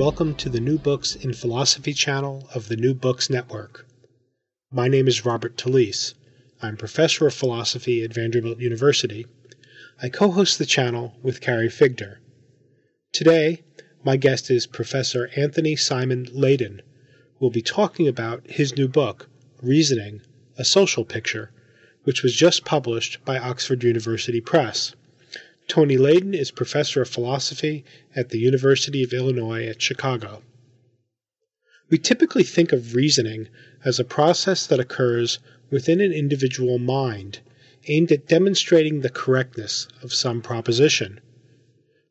Welcome to the New Books in Philosophy channel of the New Books Network. My name is Robert Talisse. I'm professor of philosophy at Vanderbilt University. I co host the channel with Carrie Figdor. Today, my guest is Professor Anthony Simon Laden, who will be talking about his new book, Reasoning A Social Picture, which was just published by Oxford University Press. Tony Laden is professor of philosophy at the University of Illinois at Chicago. We typically think of reasoning as a process that occurs within an individual mind aimed at demonstrating the correctness of some proposition.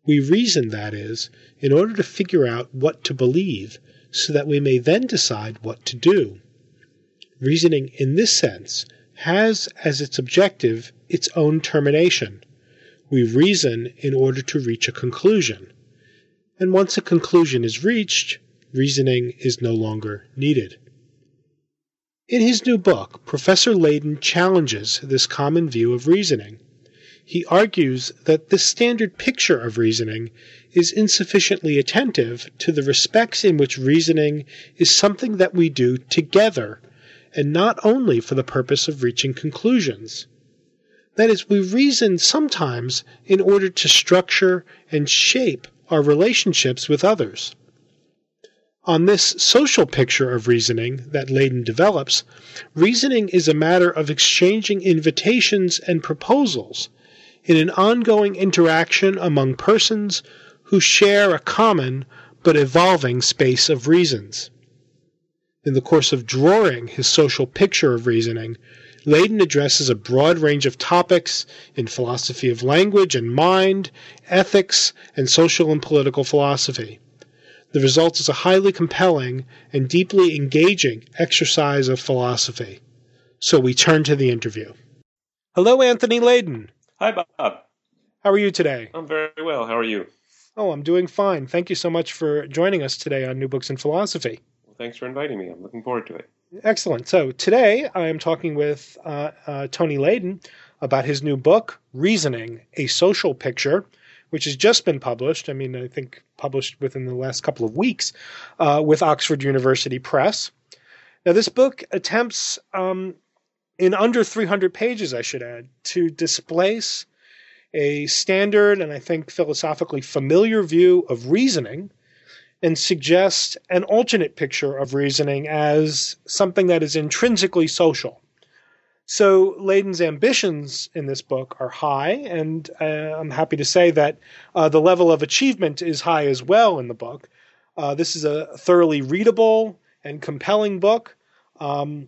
We reason, that is, in order to figure out what to believe so that we may then decide what to do. Reasoning, in this sense, has as its objective its own termination we reason in order to reach a conclusion. And once a conclusion is reached, reasoning is no longer needed. In his new book, Professor Laden challenges this common view of reasoning. He argues that this standard picture of reasoning is insufficiently attentive to the respects in which reasoning is something that we do together and not only for the purpose of reaching conclusions. That is, we reason sometimes in order to structure and shape our relationships with others. On this social picture of reasoning that Laden develops, reasoning is a matter of exchanging invitations and proposals in an ongoing interaction among persons who share a common but evolving space of reasons. In the course of drawing his social picture of reasoning, Laden addresses a broad range of topics in philosophy of language and mind, ethics, and social and political philosophy. The result is a highly compelling and deeply engaging exercise of philosophy. So we turn to the interview. Hello, Anthony Laden. Hi, Bob. How are you today? I'm very well. How are you? Oh, I'm doing fine. Thank you so much for joining us today on New Books in Philosophy. Well, thanks for inviting me. I'm looking forward to it. Excellent. So today I am talking with uh, uh, Tony Laden about his new book, Reasoning, A Social Picture, which has just been published. I mean, I think published within the last couple of weeks uh, with Oxford University Press. Now, this book attempts, um, in under 300 pages, I should add, to displace a standard and I think philosophically familiar view of reasoning and suggest an alternate picture of reasoning as something that is intrinsically social. So Laden's ambitions in this book are high, and uh, I'm happy to say that uh, the level of achievement is high as well in the book. Uh, this is a thoroughly readable and compelling book, um,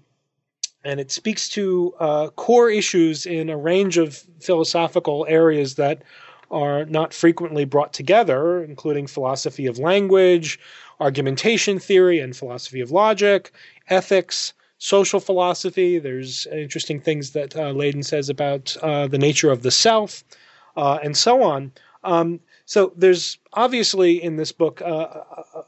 and it speaks to uh, core issues in a range of philosophical areas that are not frequently brought together, including philosophy of language, argumentation theory, and philosophy of logic, ethics, social philosophy. There's interesting things that uh, Laden says about uh, the nature of the self, uh, and so on. Um, so there's obviously in this book uh,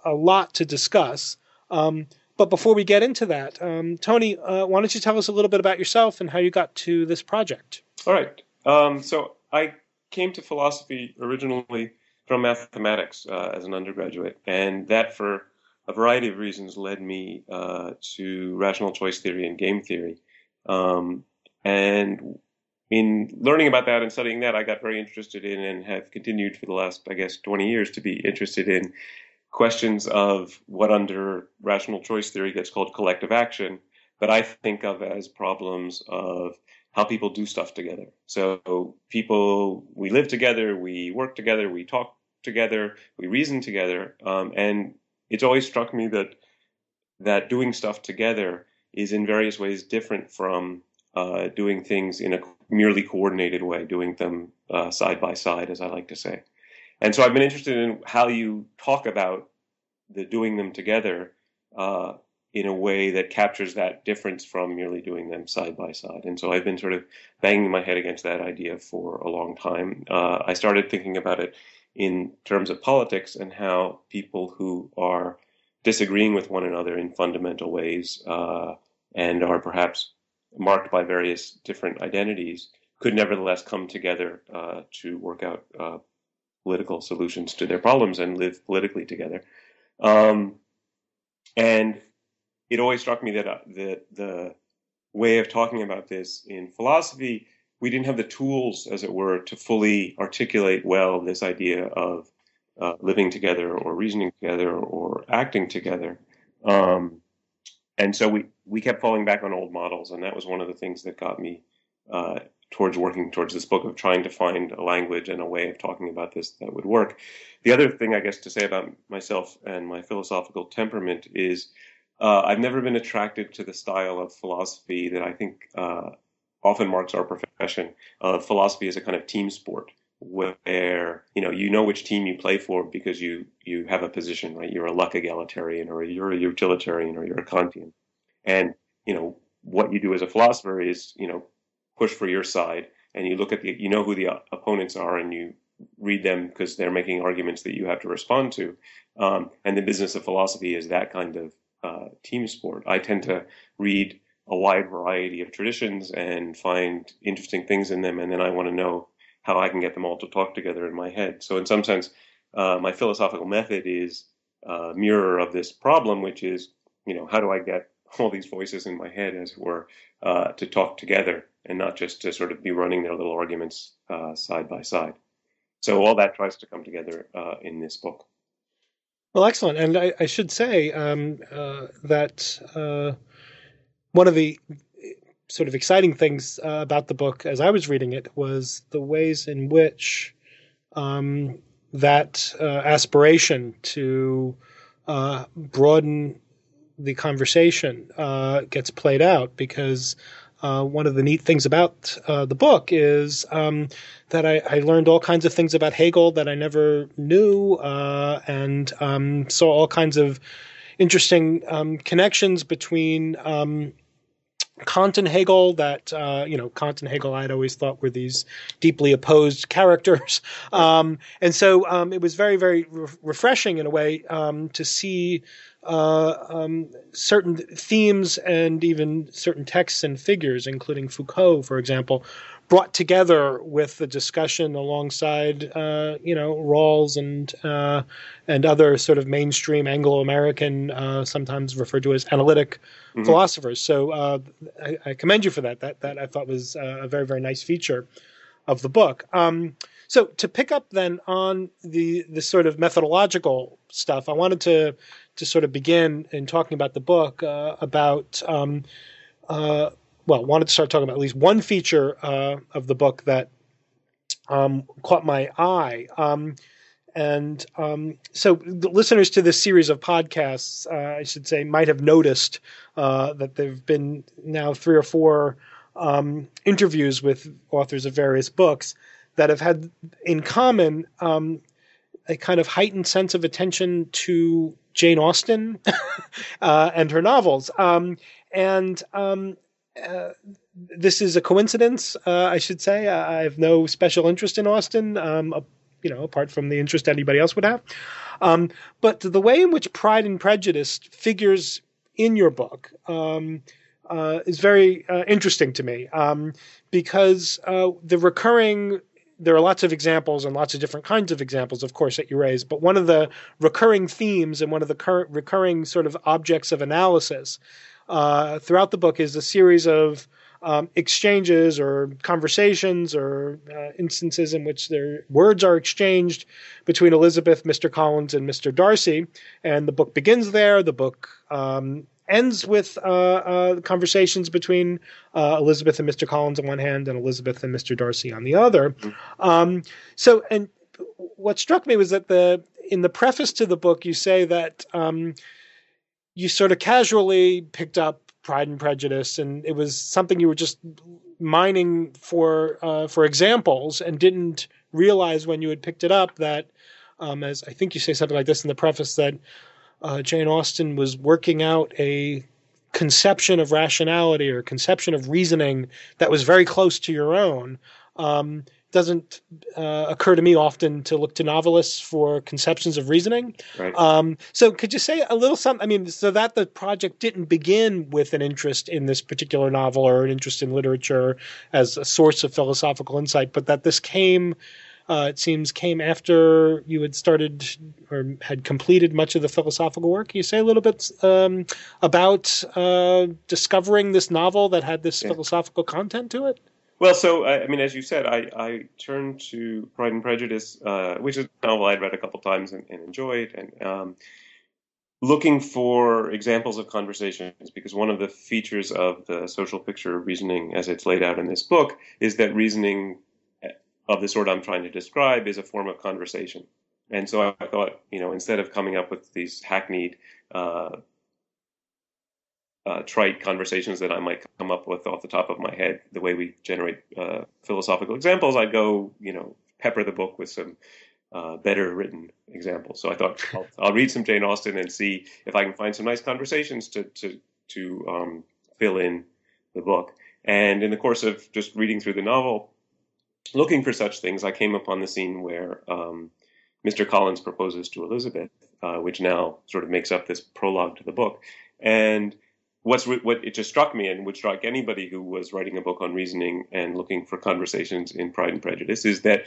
a, a, lot to discuss. Um, but before we get into that, um, Tony, uh, why don't you tell us a little bit about yourself and how you got to this project? All right. Um, so I came to philosophy originally from mathematics uh, as an undergraduate, and that for a variety of reasons led me uh, to rational choice theory and game theory. Um, and in learning about that and studying that, I got very interested in and have continued for the last, I guess, 20 years to be interested in questions of what under rational choice theory gets called collective action, but I think of as problems of how people do stuff together. So people, we live together, we work together, we talk together, we reason together, um, and it's always struck me that that doing stuff together is in various ways different from uh, doing things in a merely coordinated way, doing them uh, side by side, as I like to say. And so I've been interested in how you talk about the doing them together uh, in a way that captures that difference from merely doing them side by side. And so I've been sort of banging my head against that idea for a long time. Uh, I started thinking about it in terms of politics and how people who are disagreeing with one another in fundamental ways uh, and are perhaps marked by various different identities could nevertheless come together uh, to work out uh, political solutions to their problems and live politically together. Um, and it always struck me that uh, the, the way of talking about this in philosophy, we didn't have the tools, as it were, to fully articulate well this idea of uh, living together or reasoning together or acting together. Um, and so we, we kept falling back on old models, and that was one of the things that got me uh, towards working towards this book of trying to find a language and a way of talking about this that would work. The other thing, I guess, to say about myself and my philosophical temperament is uh, I've never been attracted to the style of philosophy that I think uh, often marks our profession. Uh, philosophy is a kind of team sport where you know you know which team you play for because you you have a position right? You're a luck egalitarian or you're a utilitarian or you're a kantian. And you know what you do as a philosopher is you know push for your side and you look at the you know who the opponents are and you read them because they're making arguments that you have to respond to. Um, and the business of philosophy is that kind of uh, team sport i tend to read a wide variety of traditions and find interesting things in them and then i want to know how I can get them all to talk together in my head. So in some sense, uh, my philosophical method is a mirror of this problem, which is, you know, how do I get all these voices in my head, as it were, uh, to talk together and not just to sort of be running their little arguments uh, side by side. So all that tries to come together uh, in this book. Well, excellent. And I, I should say um, uh, that uh, one of the sort of exciting things uh, about the book as I was reading it was the ways in which um, that uh, aspiration to uh, broaden the conversation uh, gets played out because uh, one of the neat things about uh, the book is um, that I, I, learned all kinds of things about Hegel that I never knew and um, saw all kinds of interesting um, connections between um, Kant and Hegel that uh, you know Kant and Hegel I'd always thought were these deeply opposed characters, um, and so um, it was very very re- refreshing in a way um, to see uh, um, certain themes and even certain texts and figures, including Foucault, for example, brought together with the discussion alongside, uh, you know, Rawls and uh, and other sort of mainstream Anglo-American, uh, sometimes referred to as analytic mm-hmm. philosophers. So uh, I, I, commend you for that. That that I thought was a very very nice feature of the book. Um, so to pick up then on the the sort of methodological stuff, I wanted to to sort of begin in talking about the book uh, about. Um, well, wanted to start talking about at least one feature uh, of the book that um, caught my eye. Um, and um, so, listeners to this series of podcasts, uh, I should say, might have noticed uh, that there have been now three or four um, interviews with authors of various books that have had in common um, a kind of heightened sense of attention to Jane Austen uh, and her novels. Um, and um, uh, this is a coincidence, uh, I should say. I have no special interest in Austen, um, you know, apart from the interest anybody else would have. Um, but the way in which Pride and Prejudice figures in your book um, uh, is very uh, interesting to me um, because uh, the recurring there are lots of examples and lots of different kinds of examples, of course, that you raise. But one of the recurring themes and one of the cur- recurring sort of objects of analysis uh, throughout the book is a series of um, exchanges or conversations or uh, instances in which their words are exchanged between Elizabeth, Mr. Collins, and Mr. Darcy. And the book begins there. The book um, ends with uh, uh, conversations between uh, Elizabeth and Mr. Collins on one hand and Elizabeth and Mr. Darcy on the other. Um, so, and what struck me was that the in the preface to the book, you say that um, you sort of casually picked up Pride and Prejudice, and it was something you were just mining for uh, for examples, and didn't realize when you had picked it up that, um, as I think you say something like this in the preface, that uh, Jane Austen was working out a conception of rationality or conception of reasoning that was very close to your own. Um, doesn't uh, occur to me often to look to novelists for conceptions of reasoning. Right. Um, so, could you say a little something? I mean, so that the project didn't begin with an interest in this particular novel or an interest in literature as a source of philosophical insight, but that this came. Uh, it seems came after you had started or had completed much of the philosophical work. Can you say a little bit um, about uh, discovering this novel that had this yeah. philosophical content to it? Well, so I mean, as you said, I, I turned to Pride and Prejudice, uh, which is a novel I'd read a couple times and, and enjoyed, and um, looking for examples of conversations because one of the features of the social picture of reasoning, as it's laid out in this book, is that reasoning of the sort I'm trying to describe is a form of conversation. And so I thought, you know, instead of coming up with these hackneyed uh, uh, trite conversations that I might come up with off the top of my head, the way we generate uh, philosophical examples, I'd go, you know, pepper the book with some uh, better written examples. So I thought I'll, I'll, read some Jane Austen and see if I can find some nice conversations to to to um, fill in the book. And in the course of just reading through the novel, looking for such things, I came upon the scene where um, Mr. Collins proposes to Elizabeth, uh, which now sort of makes up this prologue to the book. And what's what it just struck me and would strike anybody who was writing a book on reasoning and looking for conversations in Pride and Prejudice is that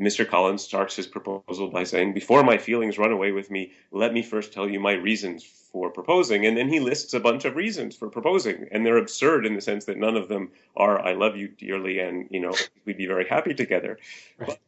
Mr. Collins starts his proposal by saying, Before my feelings run away with me, let me first tell you my reasons for proposing. And then he lists a bunch of reasons for proposing. And they're absurd in the sense that none of them are, I love you dearly and, you know, we'd be very happy together. Right. But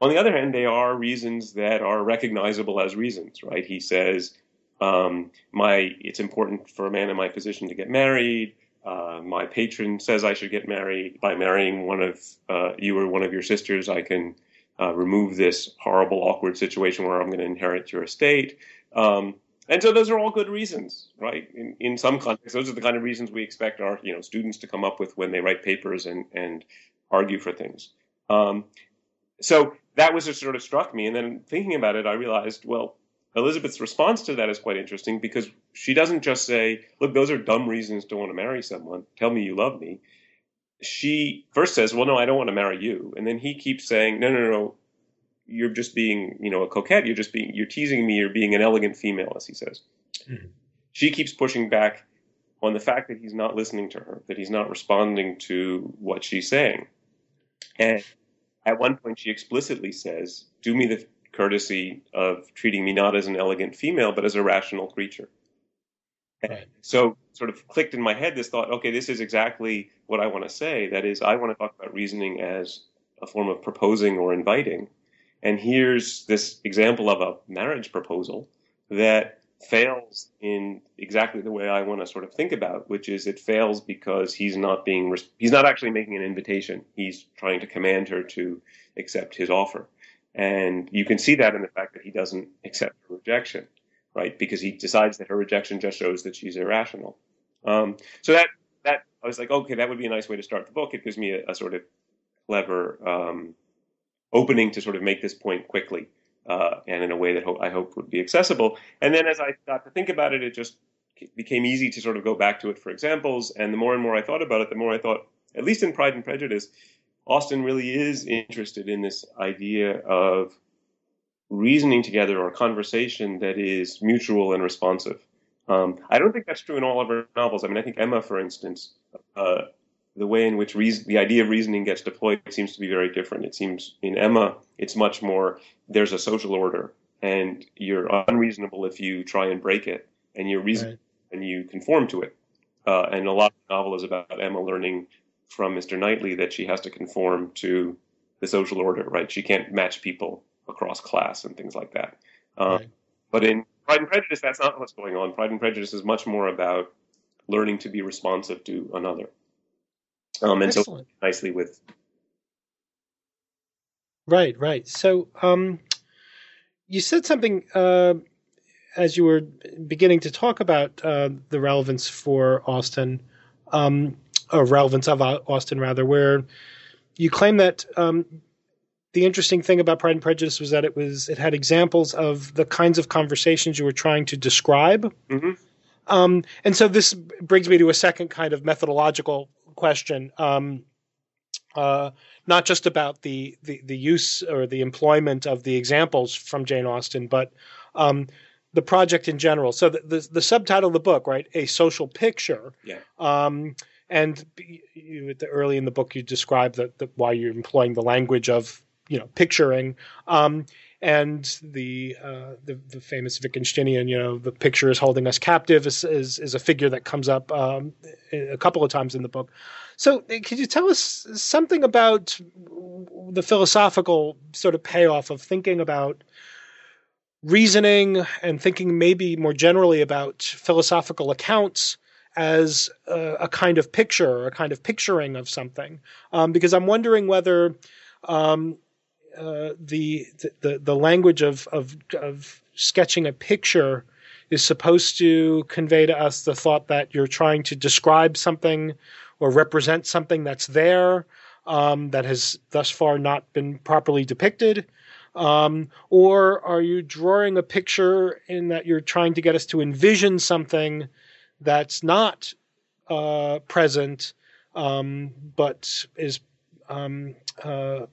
on the other hand, they are reasons that are recognizable as reasons, right? He says, um, my it's important for a man in my position to get married. Uh, my patron says I should get married. By marrying one of uh, you or one of your sisters, I can uh, remove this horrible, awkward situation where I'm going to inherit your estate. Um, and so those are all good reasons, right? In, in some contexts, those are the kind of reasons we expect our you know students to come up with when they write papers and and argue for things. Um, so that was what sort of struck me. And then thinking about it, I realized, well, Elizabeth's response to that is quite interesting because she doesn't just say, look, those are dumb reasons to want to marry someone. Tell me you love me. She first says, well, no, I don't want to marry you. And then he keeps saying, no, no, no, you're just being, you know, a coquette. You're just being, you're teasing me. You're being an elegant female, as he says. Mm-hmm. She keeps pushing back on the fact that he's not listening to her, that he's not responding to what she's saying. And at one point, she explicitly says, do me the courtesy of treating me not as an elegant female, but as a rational creature. Right. So, sort of clicked in my head this thought okay, this is exactly what I want to say. That is, I want to talk about reasoning as a form of proposing or inviting. And here's this example of a marriage proposal that fails in exactly the way I want to sort of think about, which is it fails because he's not being he's not actually making an invitation. He's trying to command her to accept his offer. And you can see that in the fact that he doesn't accept her rejection, right? Because he decides that her rejection just shows that she's irrational. Um, so that that I was like, okay, that would be a nice way to start the book. It gives me a, a sort of clever um, opening to sort of make this point quickly uh, and in a way that ho- I hope would be accessible. And then as I got to think about it, it just became easy to sort of go back to it for examples. And the more and more I thought about it, the more I thought, at least in Pride and Prejudice, Austen really is interested in this idea of reasoning together or conversation that is mutual and responsive. Um, I don't think that's true in all of her novels. I mean, I think Emma, for instance, uh, the way in which reason, the idea of reasoning gets deployed seems to be very different. It seems in Emma, it's much more there's a social order, and you're unreasonable if you try and break it, and you're reasonable right. and you conform to it. Uh, and a lot of the novel is about Emma learning from Mr. Knightley that she has to conform to the social order, right? She can't match people across class and things like that. Um, right. But in Pride and Prejudice, that's not what's going on. Pride and Prejudice is much more about learning to be responsive to another. Um, and Excellent. so nicely with. Right, right. So um, you said something uh, as you were beginning to talk about uh, the relevance for Austen. Um, or relevance of Austen rather, where you claim that um, the interesting thing about Pride and Prejudice was that it was it had examples of the kinds of conversations you were trying to describe. Mm-hmm. Um, and so this brings me to a second kind of methodological question. Um, uh, not just about the, the, the use or the employment of the examples from Jane Austen, but um, the project in general. So the, the, the subtitle of the book, right, a social picture. Yeah. Um, and you, the, early in the book, you describe that why you're employing the language of you know picturing. Um, and the, uh, the, the famous Wittgensteinian, you know, the picture is holding us captive is is, is a figure that comes up um, a couple of times in the book. So, uh, could you tell us something about the philosophical sort of payoff of thinking about reasoning and thinking maybe more generally about philosophical accounts as a, a kind of picture a kind of picturing of something? Um, because I'm wondering whether um, uh, the, the the language of, of of sketching a picture is supposed to convey to us the thought that you're trying to describe something or represent something that's there um, that has thus far not been properly depicted? Um, or are you drawing a picture in that you're trying to get us to envision something that's not uh, present um, but is um, uh,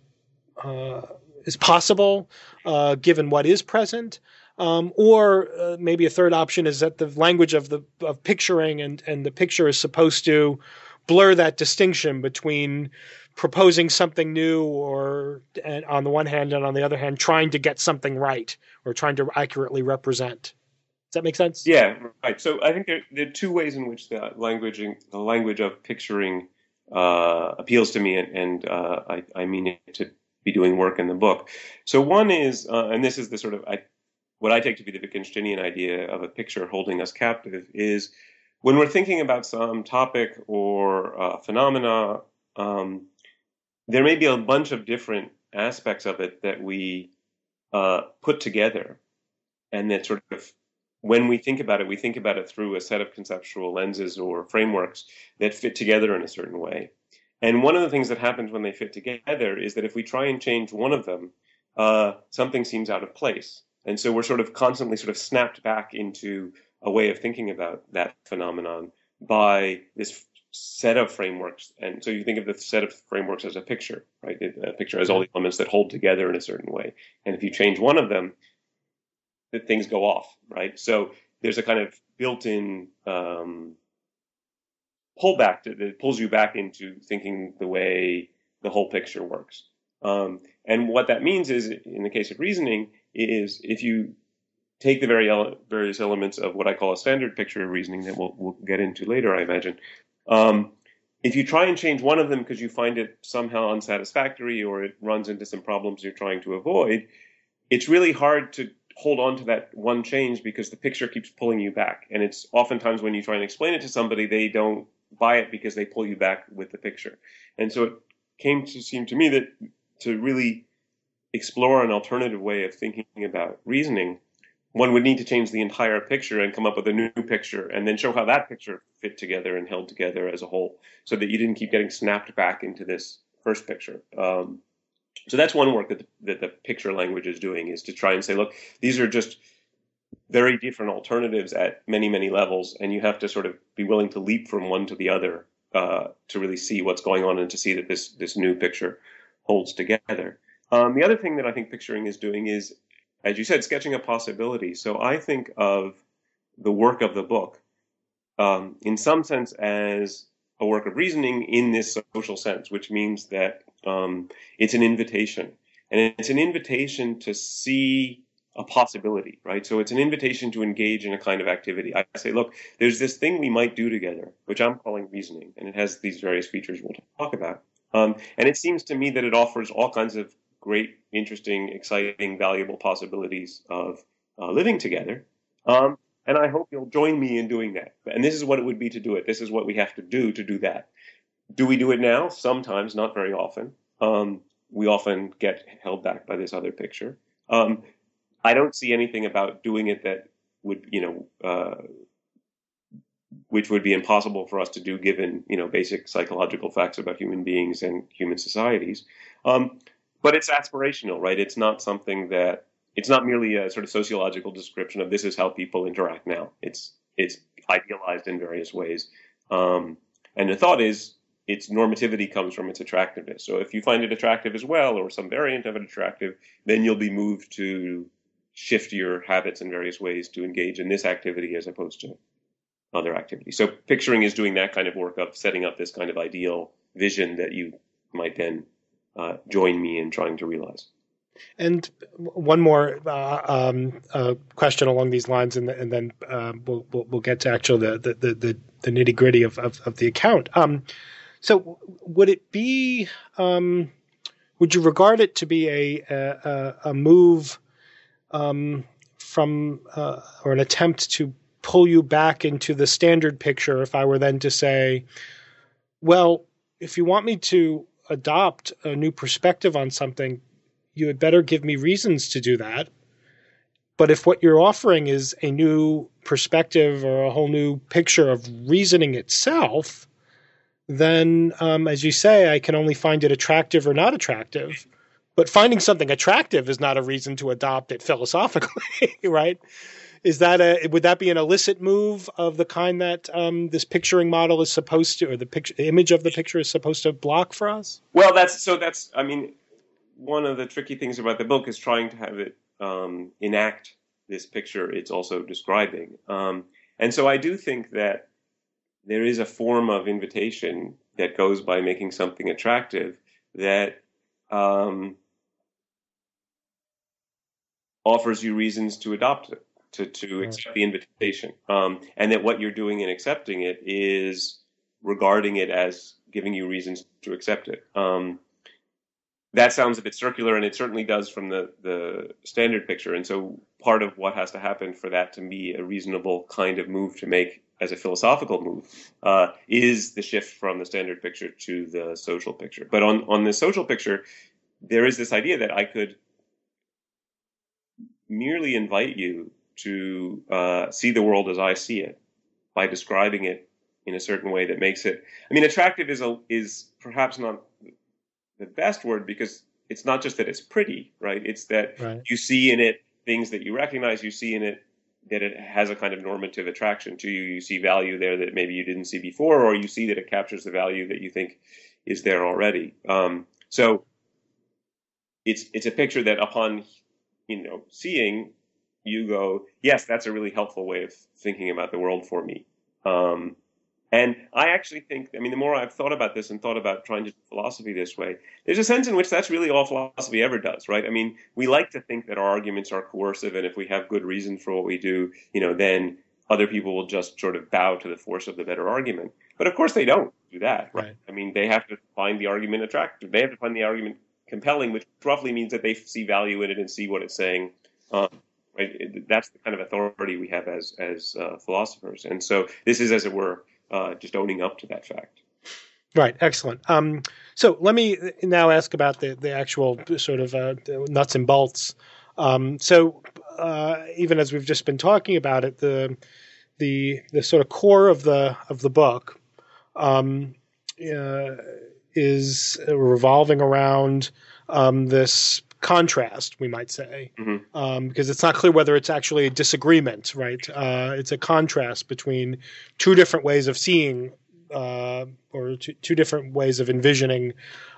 is possible uh, given what is present. Um, or uh, maybe a third option is that the language of the of picturing and and the picture is supposed to blur that distinction between proposing something new or on the one hand and on the other hand trying to get something right or trying to accurately represent. Does that make sense? Yeah right. So i think there, there are two ways in which the language the language of picturing uh, appeals to me and, and uh, I, I, mean it to be doing work in the book. So one is, uh, and this is the sort of I, what I take to be the Wittgensteinian idea of a picture holding us captive is when we're thinking about some topic or uh, phenomena, um, there may be a bunch of different aspects of it that we uh, put together, and that sort of when we think about it, we think about it through a set of conceptual lenses or frameworks that fit together in a certain way. And one of the things that happens when they fit together is that if we try and change one of them, uh, something seems out of place. And so we're sort of constantly sort of snapped back into a way of thinking about that phenomenon by this set of frameworks. And so you think of the set of frameworks as a picture, right? A picture has all the elements that hold together in a certain way. And if you change one of them, the things go off, right? So there's a kind of built-in um, pullback that, that pulls you back into thinking the way the whole picture works. Um, and what that means is, in the case of reasoning, is if you take the very ele- various elements of what I call a standard picture of reasoning that we'll, we'll get into later, I imagine. Um, if you try and change one of them because you find it somehow unsatisfactory or it runs into some problems you're trying to avoid, it's really hard to hold on to that one change because the picture keeps pulling you back. And it's oftentimes when you try and explain it to somebody, they don't buy it because they pull you back with the picture. And so it came to seem to me that to really explore an alternative way of thinking about reasoning, one would need to change the entire picture and come up with a new picture and then show how that picture fit together and held together as a whole so that you didn't keep getting snapped back into this first picture. Um, so that's one work that the, that the picture language is doing is to try and say, look, these are just very different alternatives at many, many levels, and you have to sort of be willing to leap from one to the other uh, to really see what's going on and to see that this this new picture holds together. Um, the other thing that I think picturing is doing is, as you said, sketching a possibility. So I think of the work of the book um, in some sense as a work of reasoning in this social sense, which means that um, it's an invitation. And it's an invitation to see a possibility, right? So it's an invitation to engage in a kind of activity. I say, look, there's this thing we might do together, which I'm calling reasoning, and it has these various features we'll talk about. Um, and it seems to me that it offers all kinds of great, interesting, exciting, valuable possibilities of uh, living together. Um, and I hope you'll join me in doing that. And this is what it would be to do it. This is what we have to do to do that. Do we do it now? Sometimes, not very often. Um, we often get held back by this other picture. Um, I don't see anything about doing it that would, you know, uh, which would be impossible for us to do given, you know, basic psychological facts about human beings and human societies. Um, but it's aspirational, right? It's not something that it's not merely a sort of sociological description of this is how people interact now. It's it's idealized in various ways, um, and the thought is its normativity comes from its attractiveness. So if you find it attractive as well, or some variant of it attractive, then you'll be moved to shift your habits in various ways to engage in this activity as opposed to other activities. So picturing is doing that kind of work of setting up this kind of ideal vision that you might then uh, join me in trying to realize. And one more uh, um, uh, question along these lines, and, and then um, we'll, we'll, we'll get to actually the the, the, the nitty gritty of, of, of, the account. Um, so, would it be? Um, would you regard it to be a a, a move um, from uh, or an attempt to pull you back into the standard picture? If I were then to say, well, if you want me to adopt a new perspective on something, you had better give me reasons to do that. But if what you're offering is a new perspective or a whole new picture of reasoning itself, then, um, as you say, I can only find it attractive or not attractive. But finding something attractive is not a reason to adopt it philosophically, right? Is that a would that be an illicit move of the kind that um, this picturing model is supposed to, or the picture image of the picture is supposed to block for us? Well, that's so. That's I mean, one of the tricky things about the book is trying to have it um, enact this picture it's also describing. Um, and so I do think that there is a form of invitation that goes by making something attractive that um, offers you reasons to adopt it, to, to accept the invitation. Um, and that what you're doing in accepting it is regarding it as giving you reasons to accept it. Um, that sounds a bit circular, and it certainly does from the, the standard picture. And so part of what has to happen for that to be a reasonable kind of move to make as a philosophical move uh, is the shift from the standard picture to the social picture. But on, on the social picture, there is this idea that I could merely invite you to uh, see the world as I see it by describing it in a certain way that makes it. I mean, attractive is a, is perhaps not the best word because it's not just that it's pretty, right? It's that right. you see in it things that you recognize. You see in it that it has a kind of normative attraction to you. You see value there that maybe you didn't see before, or you see that it captures the value that you think is there already. Um, so it's it's a picture that upon you know seeing you go, yes, that's a really helpful way of thinking about the world for me. Um, and I actually think, I mean, the more I've thought about this and thought about trying to do philosophy this way, there's a sense in which that's really all philosophy ever does, right? I mean, we like to think that our arguments are coercive, and if we have good reason for what we do, you know, then other people will just sort of bow to the force of the better argument. But of course, they don't do that, right? right. I mean, they have to find the argument attractive. They have to find the argument compelling, which roughly means that they see value in it and see what it's saying. Um, right? That's the kind of authority we have as as uh, philosophers, and so this is, as it were, uh, just owning up to that fact. Right, excellent. Um, so let me now ask about the, the actual sort of uh, nuts and bolts. Um, so uh, even as we've just been talking about it, the the the sort of core of the of the book um, uh, is revolving around um, this contrast, we might say, mm-hmm. um, because it's not clear whether it's actually a disagreement, right? Uh, it's a contrast between two different ways of seeing uh, or two, two, different ways of envisioning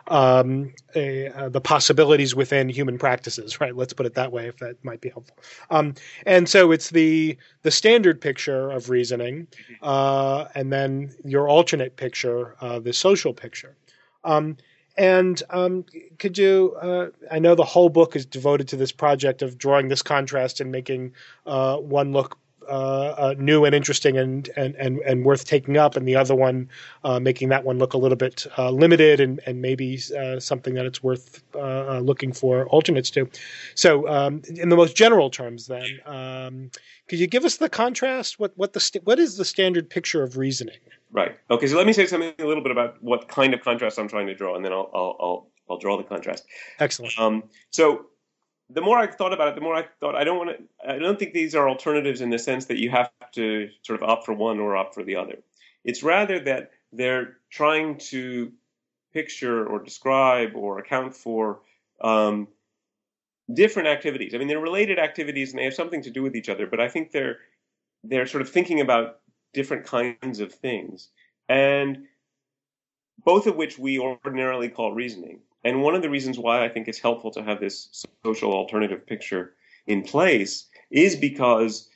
um, a, uh, the possibilities within human practices, right? Let's put it that way, if that might be helpful. Um, and so it's the the standard picture of reasoning, uh, and then your alternate picture, uh, the social picture. Um, and um, could you? Uh, I know the whole book is devoted to this project of drawing this contrast and making uh, one look uh, uh new and interesting and, and, and, and worth taking up, and the other one uh, making that one look a little bit uh, limited and, and maybe something that it's worth looking for alternates to. So, um, in the most general terms, then, um, could you give us the contrast? What what the st- what is the standard picture of reasoning? Right. Okay. So let me say something a little bit about what kind of contrast I'm trying to draw, and then I'll I'll I'll, I'll draw the contrast. Excellent. Um, so the more I thought about it, the more I thought I don't want to. I don't think these are alternatives in the sense that you have to sort of opt for one or opt for the other. It's rather that they're trying to picture or describe or account for um, different activities. I mean, they're related activities and they have something to do with each other, but I think they're they're sort of thinking about different kinds of things, and both of which we ordinarily call reasoning. And one of the reasons why I think it's helpful to have this social alternative picture in place is because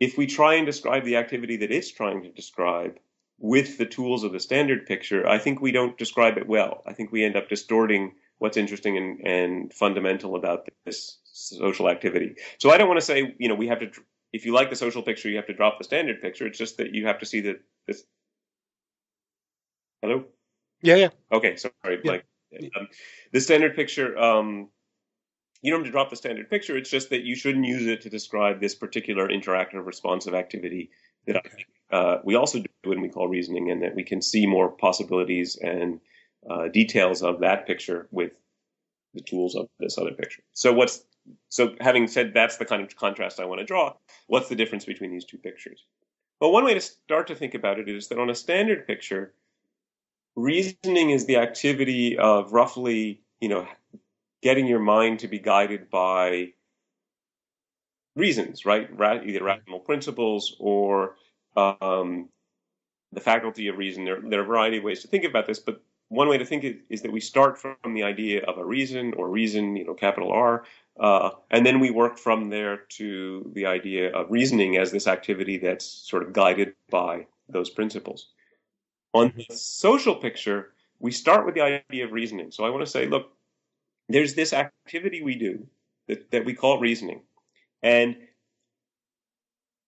if we try and describe the activity that it's trying to describe with the tools of the standard picture, I think we don't describe it well. I think we end up distorting what's interesting and, and fundamental about this social activity. So I don't want to say, you know, we have to, if you like the social picture, you have to drop the standard picture. It's just that you have to see that this. Hello? Yeah, yeah. Okay, sorry. Yeah. Like, um, the standard picture, um, you don't have to drop the standard picture. It's just that you shouldn't use it to describe this particular interactive responsive activity that I, uh, we also do when we call reasoning, and that we can see more possibilities and uh, details of that picture with the tools of this other picture. So what's so having said that's the kind of contrast I want to draw, what's the difference between these two pictures? Well, one way to start to think about it is that on a standard picture, reasoning is the activity of roughly, you know, getting your mind to be guided by reasons, right? Either rational principles or um, the faculty of reason. There, there, are a variety of ways to think about this, but one way to think it is that we start from the idea of a reason or reason, you know, capital R, uh, and then we work from there to the idea of reasoning as this activity that's sort of guided by those principles. On the social picture, we start with the idea of reasoning. So I want to say, look, there's this activity we do that, that we call reasoning. And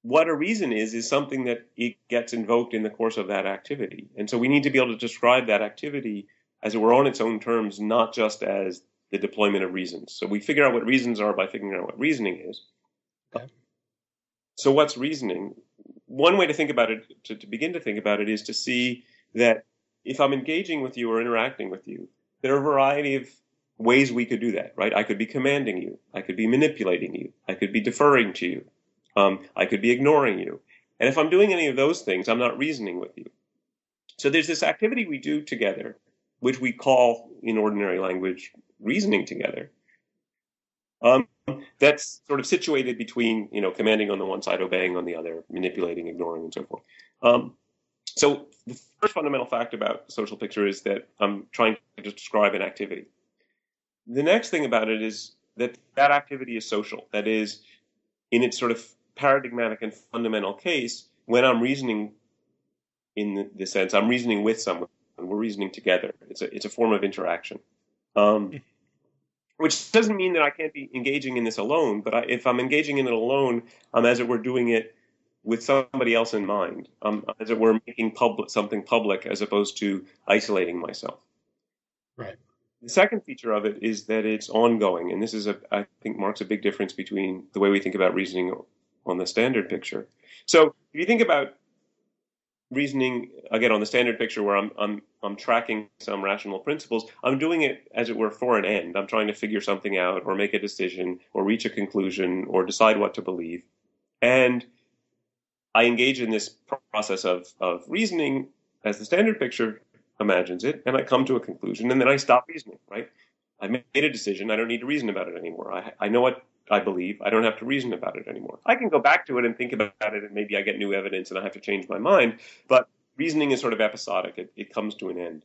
what a reason is, is something that it gets invoked in the course of that activity. And so we need to be able to describe that activity as it were on its own terms, not just as the deployment of reasons. So we figure out what reasons are by figuring out what reasoning is. Okay. So what's reasoning? One way to think about it, to, to begin to think about it, is to see that if I'm engaging with you or interacting with you, there are a variety of ways we could do that, right? I could be commanding you. I could be manipulating you. I could be deferring to you. Um, I could be ignoring you. And if I'm doing any of those things, I'm not reasoning with you. So there's this activity we do together, which we call in ordinary language reasoning together. Um, that's sort of situated between, you know, commanding on the one side, obeying on the other, manipulating, ignoring, and so forth. Um, so the first fundamental fact about social picture is that I'm trying to describe an activity. The next thing about it is that that activity is social. That is, in its sort of paradigmatic and fundamental case, when I'm reasoning in the, the sense I'm reasoning with someone, and we're reasoning together. It's a it's a form of interaction. Um, which doesn't mean that I can't be engaging in this alone, but I, if I'm engaging in it alone, I'm as it were doing it with somebody else in mind, um, as it were making public something public as opposed to isolating myself. Right. The second feature of it is that it's ongoing, and this is a I think marks a big difference between the way we think about reasoning on the standard picture. So if you think about reasoning again on the standard picture where I'm I'm I'm tracking some rational principles, I'm doing it as it were for an end. I'm trying to figure something out or make a decision or reach a conclusion or decide what to believe. And I engage in this process of, of reasoning as the standard picture imagines it, and I come to a conclusion, and then I stop reasoning, right? I made a decision. I don't need to reason about it anymore. I, I know what I believe. I don't have to reason about it anymore. I can go back to it and think about it, and maybe I get new evidence and I have to change my mind. But reasoning is sort of episodic, it, it comes to an end.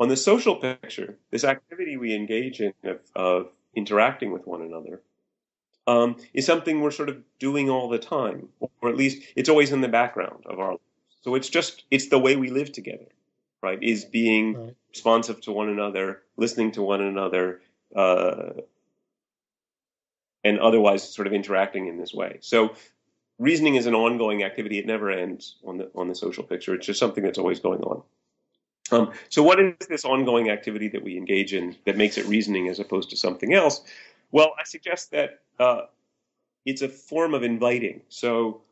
On the social picture, this activity we engage in of, of interacting with one another um, is something we're sort of doing all the time, or at least it's always in the background of our lives. So it's just, it's the way we live together, right? Is being right. responsive to one another, listening to one another, uh, and otherwise sort of interacting in this way. So reasoning is an ongoing activity. It never ends on the on the social picture. It's just something that's always going on. Um, so what is this ongoing activity that we engage in that makes it reasoning as opposed to something else? Well, I suggest that uh, it's a form of inviting. So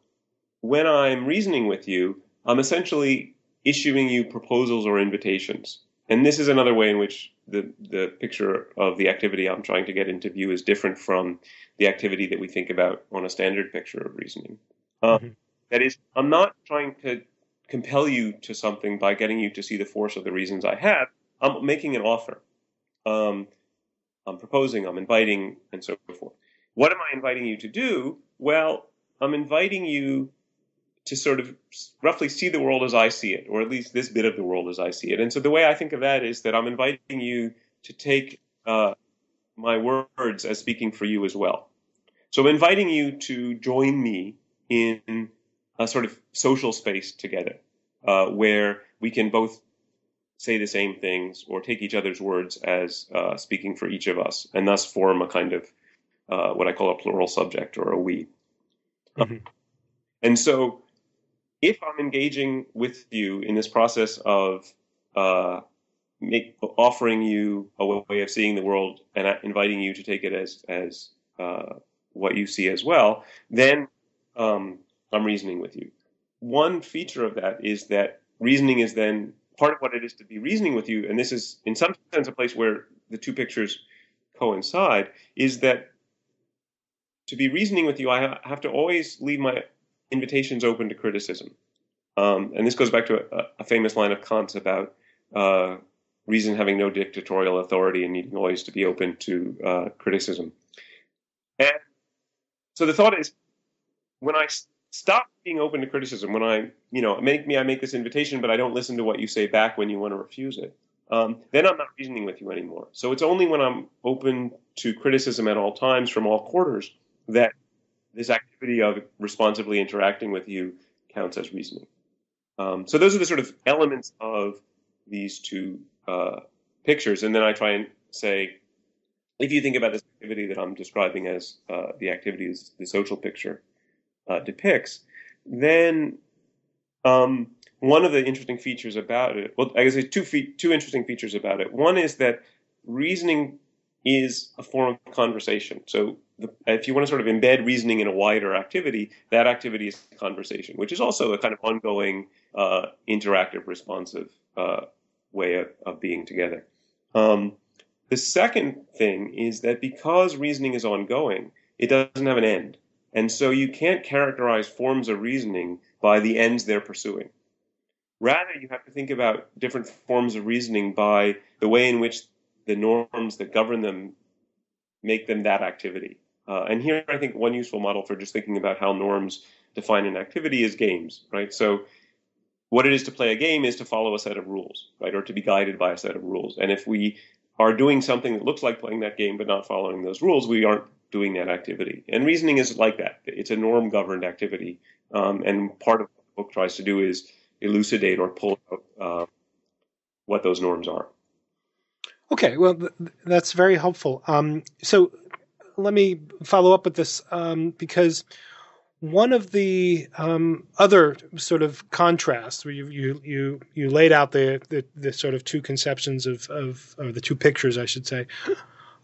when I'm reasoning with you, I'm essentially issuing you proposals or invitations. And this is another way in which the, the picture of the activity I'm trying to get into view is different from the activity that we think about on a standard picture of reasoning. Um, mm-hmm. that is, I'm not trying to compel you to something by getting you to see the force of the reasons I have. I'm making an offer. Um, I'm proposing, I'm inviting, and so forth. What am I inviting you to do? Well, I'm inviting you to sort of roughly see the world as I see it, or at least this bit of the world as I see it. And so the way I think of that is that I'm inviting you to take uh, my words as speaking for you as well. So I'm inviting you to join me in a sort of social space together, uh, where we can both say the same things or take each other's words as uh, speaking for each of us, and thus form a kind of uh, what I call a plural subject or a we. Mm-hmm. And so, if I'm engaging with you in this process of uh, make, offering you a way of seeing the world and inviting you to take it as as uh, what you see as well, then um, I'm reasoning with you. One feature of that is that reasoning is then part of what it is to be reasoning with you, and this is in some sense a place where the two pictures coincide, is that to be reasoning with you, I have to always leave my invitations open to criticism. Um, and this goes back to a, a famous line of Kant's about uh, reason having no dictatorial authority and needing always to be open to uh, criticism. And so the thought is, when I stop being open to criticism, when I, you know, make me, I make this invitation, but I don't listen to what you say back when you want to refuse it, um, then I'm not reasoning with you anymore. So it's only when I'm open to criticism at all times from all quarters that this activity of responsively interacting with you counts as reasoning. Um, so those are the sort of elements of these two uh, pictures, and then I try and say, if you think about this activity that I'm describing as uh, the activity the social picture uh, depicts, then um, one of the interesting features about it, well, I guess there's two fe- two interesting features about it. One is that reasoning is a form of conversation. So the, if you want to sort of embed reasoning in a wider activity, that activity is conversation, which is also a kind of ongoing, uh, interactive, responsive uh, way of, of, being together. Um, the second thing is that because reasoning is ongoing, it doesn't have an end. And so you can't characterize forms of reasoning by the ends they're pursuing. Rather, you have to think about different forms of reasoning by the way in which the norms that govern them make them that activity. Uh, and here, I think one useful model for just thinking about how norms define an activity is games, right? So, what it is to play a game is to follow a set of rules, right, or to be guided by a set of rules. And if we are doing something that looks like playing that game but not following those rules, we aren't doing that activity. And reasoning is like that. It's a norm governed activity. Um, and part of what the book tries to do is elucidate or pull out uh, what those norms are. Okay, well, th- that's very helpful. Um, so let me follow up with this um, because one of the um, other sort of contrasts where you you you, you laid out the, the, the sort of two conceptions of of or the two pictures, I should say,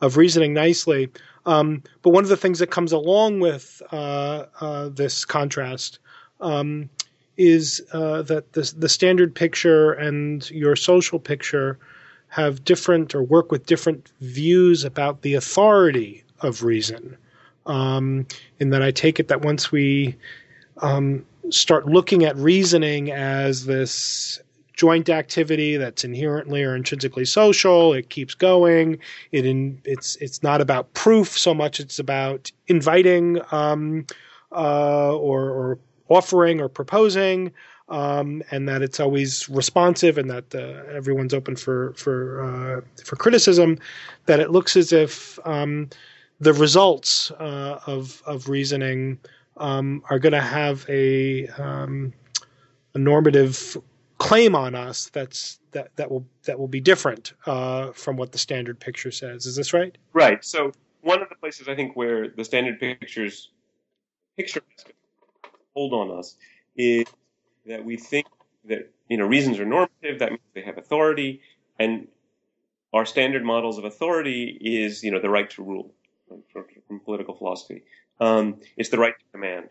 of reasoning nicely. Um, but one of the things that comes along with uh, uh, this contrast um, is uh, that the the standard picture and your social picture have different or work with different views about the authority of reason. Um, in that I take it that once we um, start looking at reasoning as this joint activity that's inherently or intrinsically social, it keeps going. It in, it's it's not about proof so much; it's about inviting um, uh, or, or offering or proposing um, and that it's always responsive and that uh, everyone's open for for uh, for criticism, that it looks as if um, the results uh, of of reasoning um, are going to have a um, a normative claim on us that's that that will that will be different uh, from what the standard picture says. Is this right? Right. So one of the places I think where the standard pictures picture hold on us is that we think that you know reasons are normative. That means they have authority, and our standard models of authority is you know the right to rule from, political philosophy. Um, it's the right to command,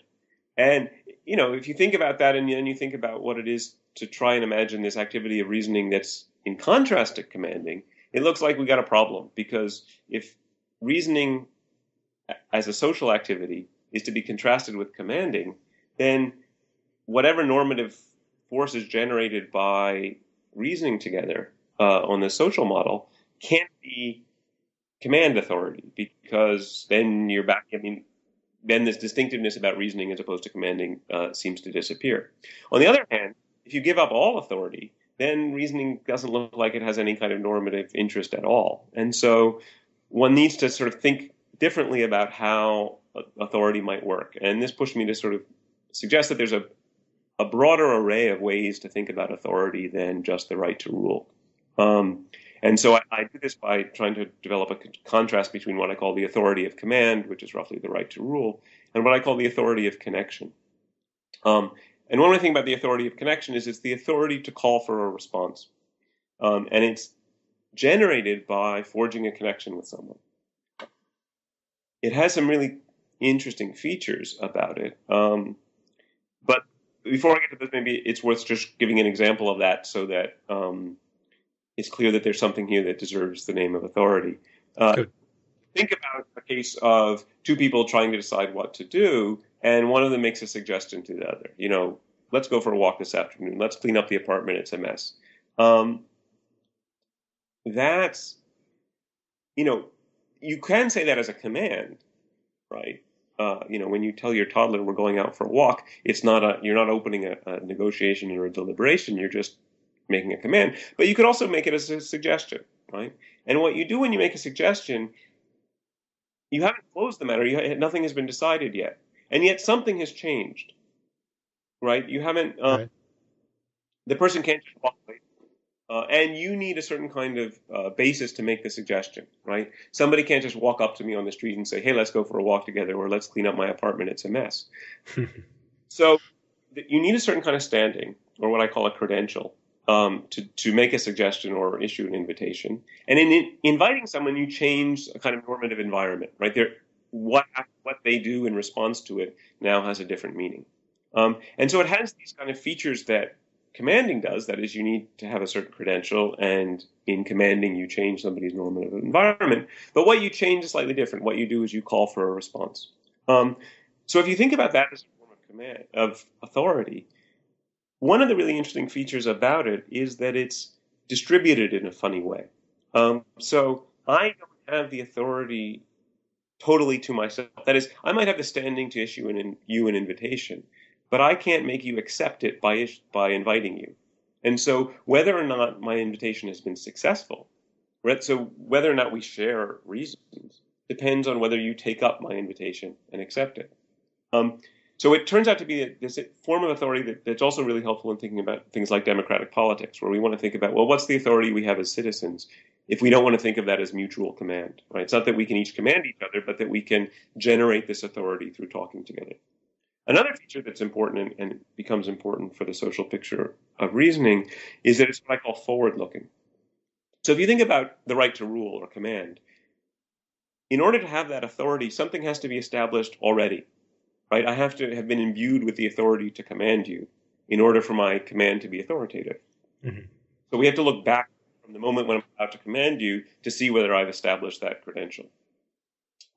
and you know if you think about that, and then you think about what it is to try and imagine this activity of reasoning that's in contrast to commanding, it looks like we got a problem because if reasoning as a social activity is to be contrasted with commanding, then whatever normative force is generated by reasoning together uh, on this social model can't be command authority because then you're back. I mean, then this distinctiveness about reasoning as opposed to commanding uh, seems to disappear. On the other hand, if you give up all authority, then reasoning doesn't look like it has any kind of normative interest at all. And so one needs to sort of think differently about how authority might work. And this pushed me to sort of suggest that there's a, a broader array of ways to think about authority than just the right to rule. Um, and so I, I, do this by trying to develop a contrast between what I call the authority of command, which is roughly the right to rule, and what I call the authority of connection. Um, and one to think about the authority of connection is it's the authority to call for a response. Um, and it's generated by forging a connection with someone. It has some really interesting features about it. Um, before I get to this, maybe it's worth just giving an example of that so that um, it's clear that there's something here that deserves the name of authority. Uh, think about a case of two people trying to decide what to do, and one of them makes a suggestion to the other. You know, let's go for a walk this afternoon. Let's clean up the apartment. It's a mess. Um, that's, you know, you can say that as a command, right? Uh, you know, when you tell your toddler we're going out for a walk, it's not a you're not opening a, a negotiation or a deliberation. You're just making a command. But you could also make it as a suggestion, right? And what you do when you make a suggestion, you haven't closed the matter. You, nothing has been decided yet, and yet something has changed right? You haven't. Uh, right. The person can't just walk away. Uh, and you need a certain kind of uh, basis to make the suggestion, right? Somebody can't just walk up to me on the street and say, "Hey, let's go for a walk together," or "Let's clean up my apartment; it's a mess." so you need a certain kind of standing, or what I call a credential, um, to to make a suggestion or issue an invitation. And in, in, inviting someone, you change a kind of normative environment, right? There, what what they do in response to it now has a different meaning. Um, and so it has these kind of features that commanding does. That is, you need to have a certain credential, and in commanding, you change somebody's normative environment. But what you change is slightly different. What you do is you call for a response. Um, so if you think about that as a form of command of authority, one of the really interesting features about it is that it's distributed in a funny way. Um, so I don't have the authority totally to myself. That is, I might have the standing to issue an, you an invitation, but I can't make you accept it by by inviting you. And so whether or not my invitation has been successful, right? So whether or not we share reasons depends on whether you take up my invitation and accept it. Um, so it turns out to be this form of authority that, that's also really helpful in thinking about things like democratic politics, where we want to think about, well, what's the authority we have as citizens if we don't want to think of that as mutual command, right? It's not that we can each command each other, but that we can generate this authority through talking together. Another feature that's important and, and, becomes important for the social picture of reasoning is that it's what I call forward looking. So if you think about the right to rule or command, in order to have that authority, something has to be established already, right? I have to have been imbued with the authority to command you in order for my command to be authoritative. Mm-hmm. So we have to look back from the moment when I'm about to command you to see whether I've established that credential.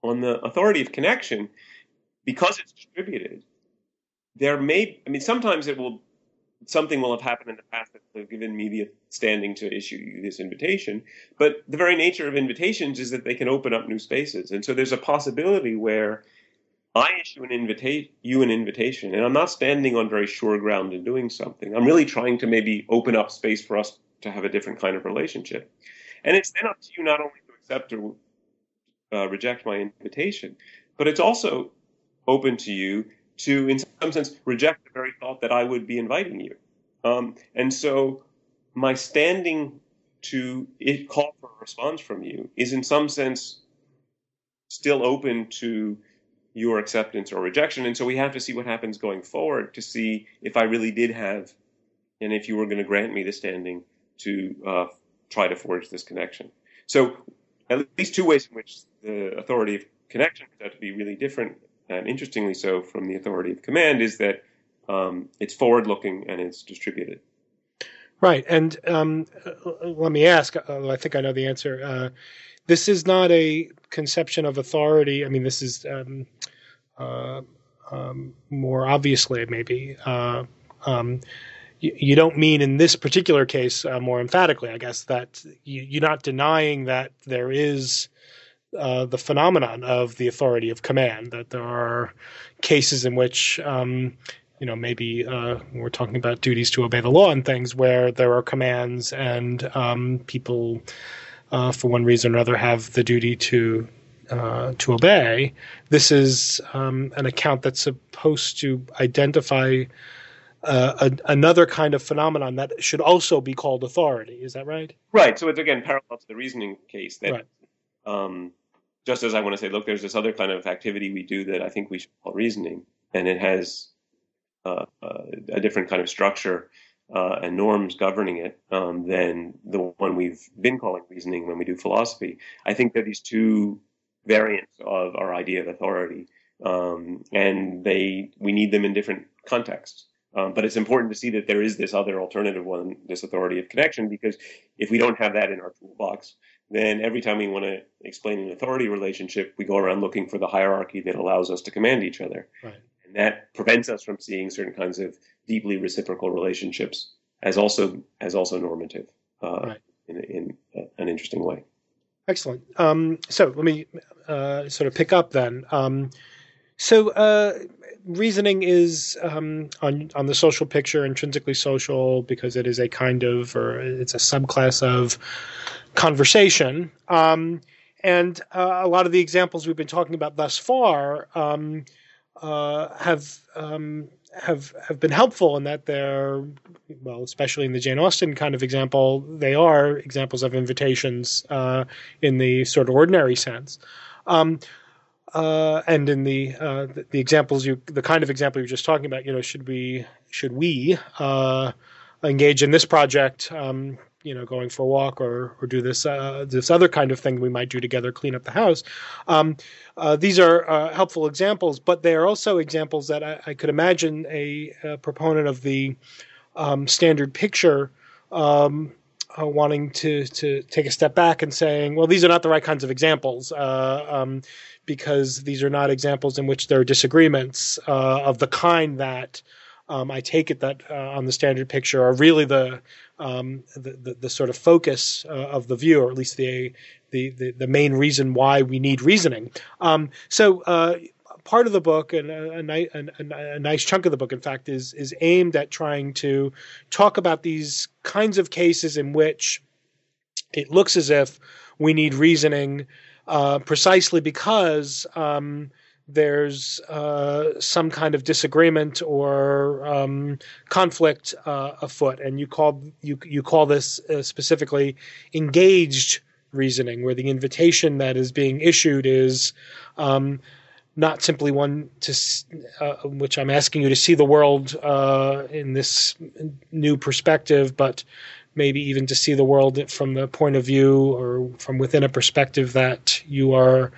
On the authority of connection, because it's distributed, there may, I mean, sometimes it will, something will have happened in the past that have given me the standing to issue you this invitation. But the very nature of invitations is that they can open up new spaces. And so there's a possibility where I issue an invitation, you an invitation, and I'm not standing on very sure ground in doing something. I'm really trying to maybe open up space for us to have a different kind of relationship. And it's then up to you not only to accept or uh, reject my invitation, but it's also open to you to, in some sense, reject the very thought that I would be inviting you. Um, and so my standing to it call for a response from you is in some sense still open to your acceptance or rejection. And so we have to see what happens going forward to see if I really did have, and if you were going to grant me the standing to uh, try to forge this connection. So at least two ways in which the authority of connection out to be really different and interestingly so from the authority of command, is that um, it's forward looking and it's distributed. Right. And um, let me ask, I think I know the answer. Uh, this is not a conception of authority. I mean, this is um, uh, um, more obviously, maybe. Uh, um, you, you, don't mean in this particular case, uh, more emphatically, I guess, that you, you're not denying that there is uh, the phenomenon of the authority of command. That there are cases in which, um, you know, maybe uh, we're talking about duties to obey the law and things where there are commands and um, people, uh, for one reason or another, have the duty to. Uh, to obey. This is um, an account that's supposed to identify uh, a, another kind of phenomenon that should also be called authority. Is that right? Right. So it's again parallel to the reasoning case that right. um, just as I want to say, look, there's this other kind of activity we do that I think we should call reasoning, and it has uh, uh, a different kind of structure uh, and norms governing it um, than the one we've been calling reasoning when we do philosophy. I think there are these two variants of our idea of authority, um, and they we need them in different contexts. Um, but it's important to see that there is this other alternative one, this authority of connection, because if we don't have that in our toolbox, then every time we want to explain an authority relationship, we go around looking for the hierarchy that allows us to command each other. Right. And that prevents us from seeing certain kinds of deeply reciprocal relationships as also as also normative uh, right. in, in an interesting way. Excellent. Um, so let me uh, sort of pick up then. Um, so uh, reasoning is um, on on the social picture intrinsically social because it is a kind of or it's a subclass of conversation. Um, and uh, a lot of the examples we've been talking about thus far um, uh, have um, have have been helpful in that they're well, especially in the Jane Austen kind of example, they are examples of invitations uh, in the sort of ordinary sense. Um, uh, and in the, uh, the, the examples you the kind of example you're just talking about, you know, should we should we uh, engage in this project? Um, you know, going for a walk or or do this uh, this other kind of thing we might do together, clean up the house. Um, uh, these are uh, helpful examples, but they are also examples that I, I could imagine a, a, proponent of the um, standard picture um, uh, wanting to to take a step back and saying, well, these are not the right kinds of examples. Uh, um, because these are not examples in which there are disagreements uh, of the kind that um, I take it that uh, on the standard picture are really the um, the, the, the, sort of focus uh, of the view, or at least the, the, the, the main reason why we need reasoning. Um, so part of the book and a, a, a, nice chunk of the book, in fact, is is aimed at trying to talk about these kinds of cases in which it looks as if we need reasoning uh, precisely because um, there's uh, some kind of disagreement or um, conflict uh, afoot, and you call you you call this uh, specifically engaged reasoning, where the invitation that is being issued is um, not simply one to uh, which I'm asking you to see the world uh, in this new perspective, but maybe even to see the world from the point of view or from within a perspective that you are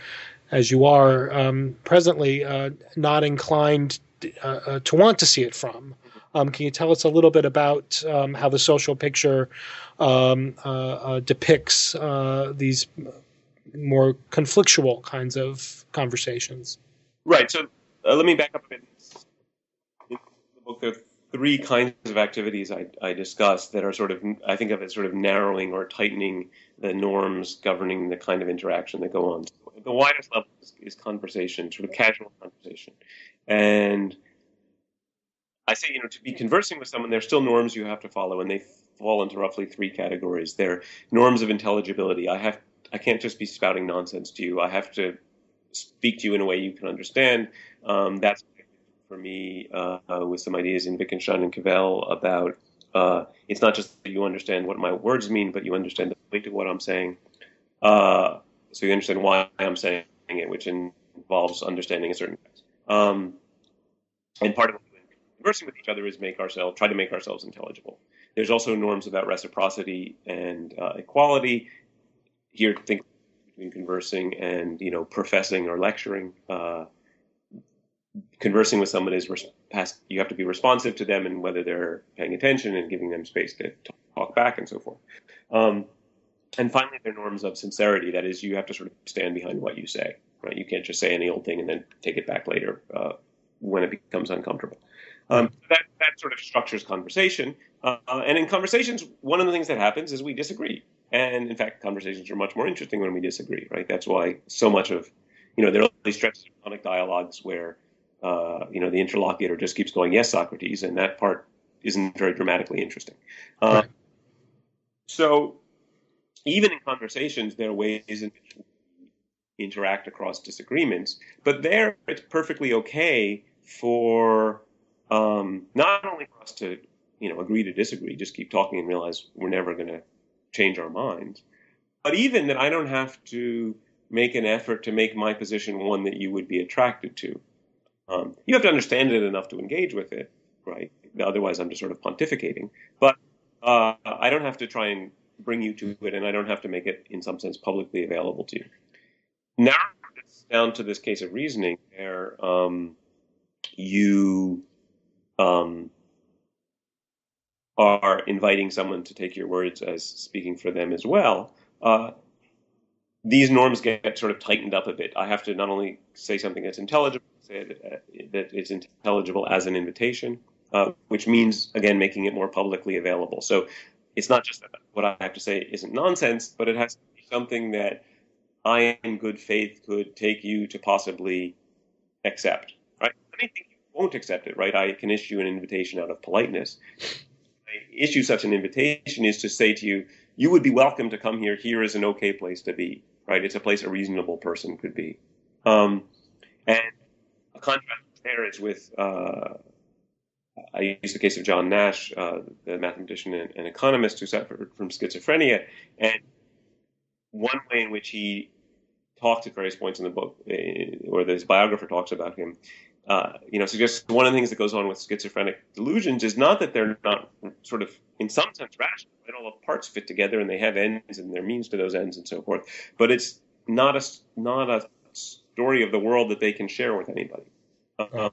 as you are um, presently, uh, not inclined uh, uh, to want to see it from. Um, can you tell us a little bit about um, how the social picture um, uh, depicts these more conflictual kinds of conversations? Right. So uh, let me back up a bit. In the book, there are three kinds of activities I, I discussed that are sort of, I think of as sort of narrowing or tightening the norms governing the kind of interaction that go on the widest level is, is conversation, sort of casual conversation. And I say, you know, to be conversing with someone, there's still norms you have to follow, and they fall into roughly three categories. They're norms of intelligibility. I have, I can't just be spouting nonsense to you. I have to speak to you in a way you can understand. Um, that's for me uh, with some ideas in Wittgenstein and Cavell about uh, it's not just that you understand what my words mean, but you understand the weight of what I'm saying. Uh, so you understand why I'm saying it, which involves understanding a certain text. Um, and part of conversing with each other is make ourselves try to make ourselves intelligible. There's also norms about reciprocity and uh, equality. Here, think conversing and you know professing or lecturing. Uh, conversing with someone is res- you have to be responsive to them and whether they're paying attention and giving them space to talk back and so forth. Um, and finally, there are norms of sincerity. That is, you have to sort of stand behind what you say. Right? You can't just say any old thing and then take it back later uh, when it becomes uncomfortable. Um, that that sort of structures conversation. Uh, and in conversations, one of the things that happens is we disagree. And in fact, conversations are much more interesting when we disagree, right? That's why so much of, you know, there are these stretches of dialogues where, uh, you know, the interlocutor just keeps going, yes, Socrates, and that part isn't very dramatically interesting. Uh, right. So even in conversations, there are ways in which we interact across disagreements, but there it's perfectly okay for um, not only for us to, you know, agree to disagree, just keep talking and realize we're never going to change our minds, but even that I don't have to make an effort to make my position one that you would be attracted to. Um, you have to understand it enough to engage with it, right? Otherwise, I'm just sort of pontificating. But uh, I don't have to try and bring you to it, and I don't have to make it, in some sense, publicly available to you. Now, it's down to this case of reasoning where um, you um, are inviting someone to take your words as speaking for them as well. Uh, these norms get sort of tightened up a bit. I have to not only say something that's intelligible, say that, uh, that it's intelligible as an invitation, uh, which means again making it more publicly available. So it's not just that what I have to say isn't nonsense, but it has to be something that I, in good faith, could take you to possibly accept. Right? I think you won't accept it. Right? I can issue an invitation out of politeness. Issue such an invitation is to say to you, you would be welcome to come here. Here is an okay place to be. Right? It's a place a reasonable person could be. Um, and a contrast there is with uh, I use the case of John Nash, uh, the mathematician and, and, economist who suffered from schizophrenia, and one way in which he talks at various points in the book, uh, or his biographer talks about him, uh, you know, suggests one of the things that goes on with schizophrenic delusions is not that they're not sort of, in some sense, rational. That all the parts fit together and they have ends and there means to those ends and so forth. But it's not a not a story of the world that they can share with anybody. Uh,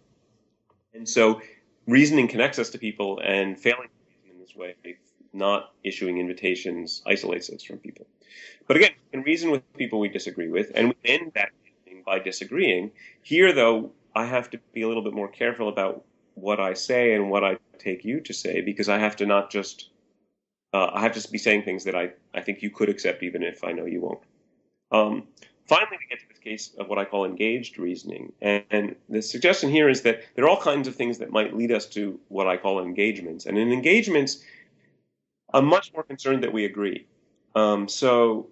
and so reasoning connects us to people, and failing to reason in this way, not issuing invitations, isolates us from people. But again, we can reason with people we disagree with, and we end that by disagreeing. Here, though, I have to be a little bit more careful about what I say and what I take you to say, because I have to not just uh, I have to be saying things that I, I think you could accept even if I know you won't. Um, finally, we get to this case of what I call engaged reasoning. And, and, the suggestion here is that there are all kinds of things that might lead us to what I call engagements. And in engagements, I'm much more concerned that we agree. Um, so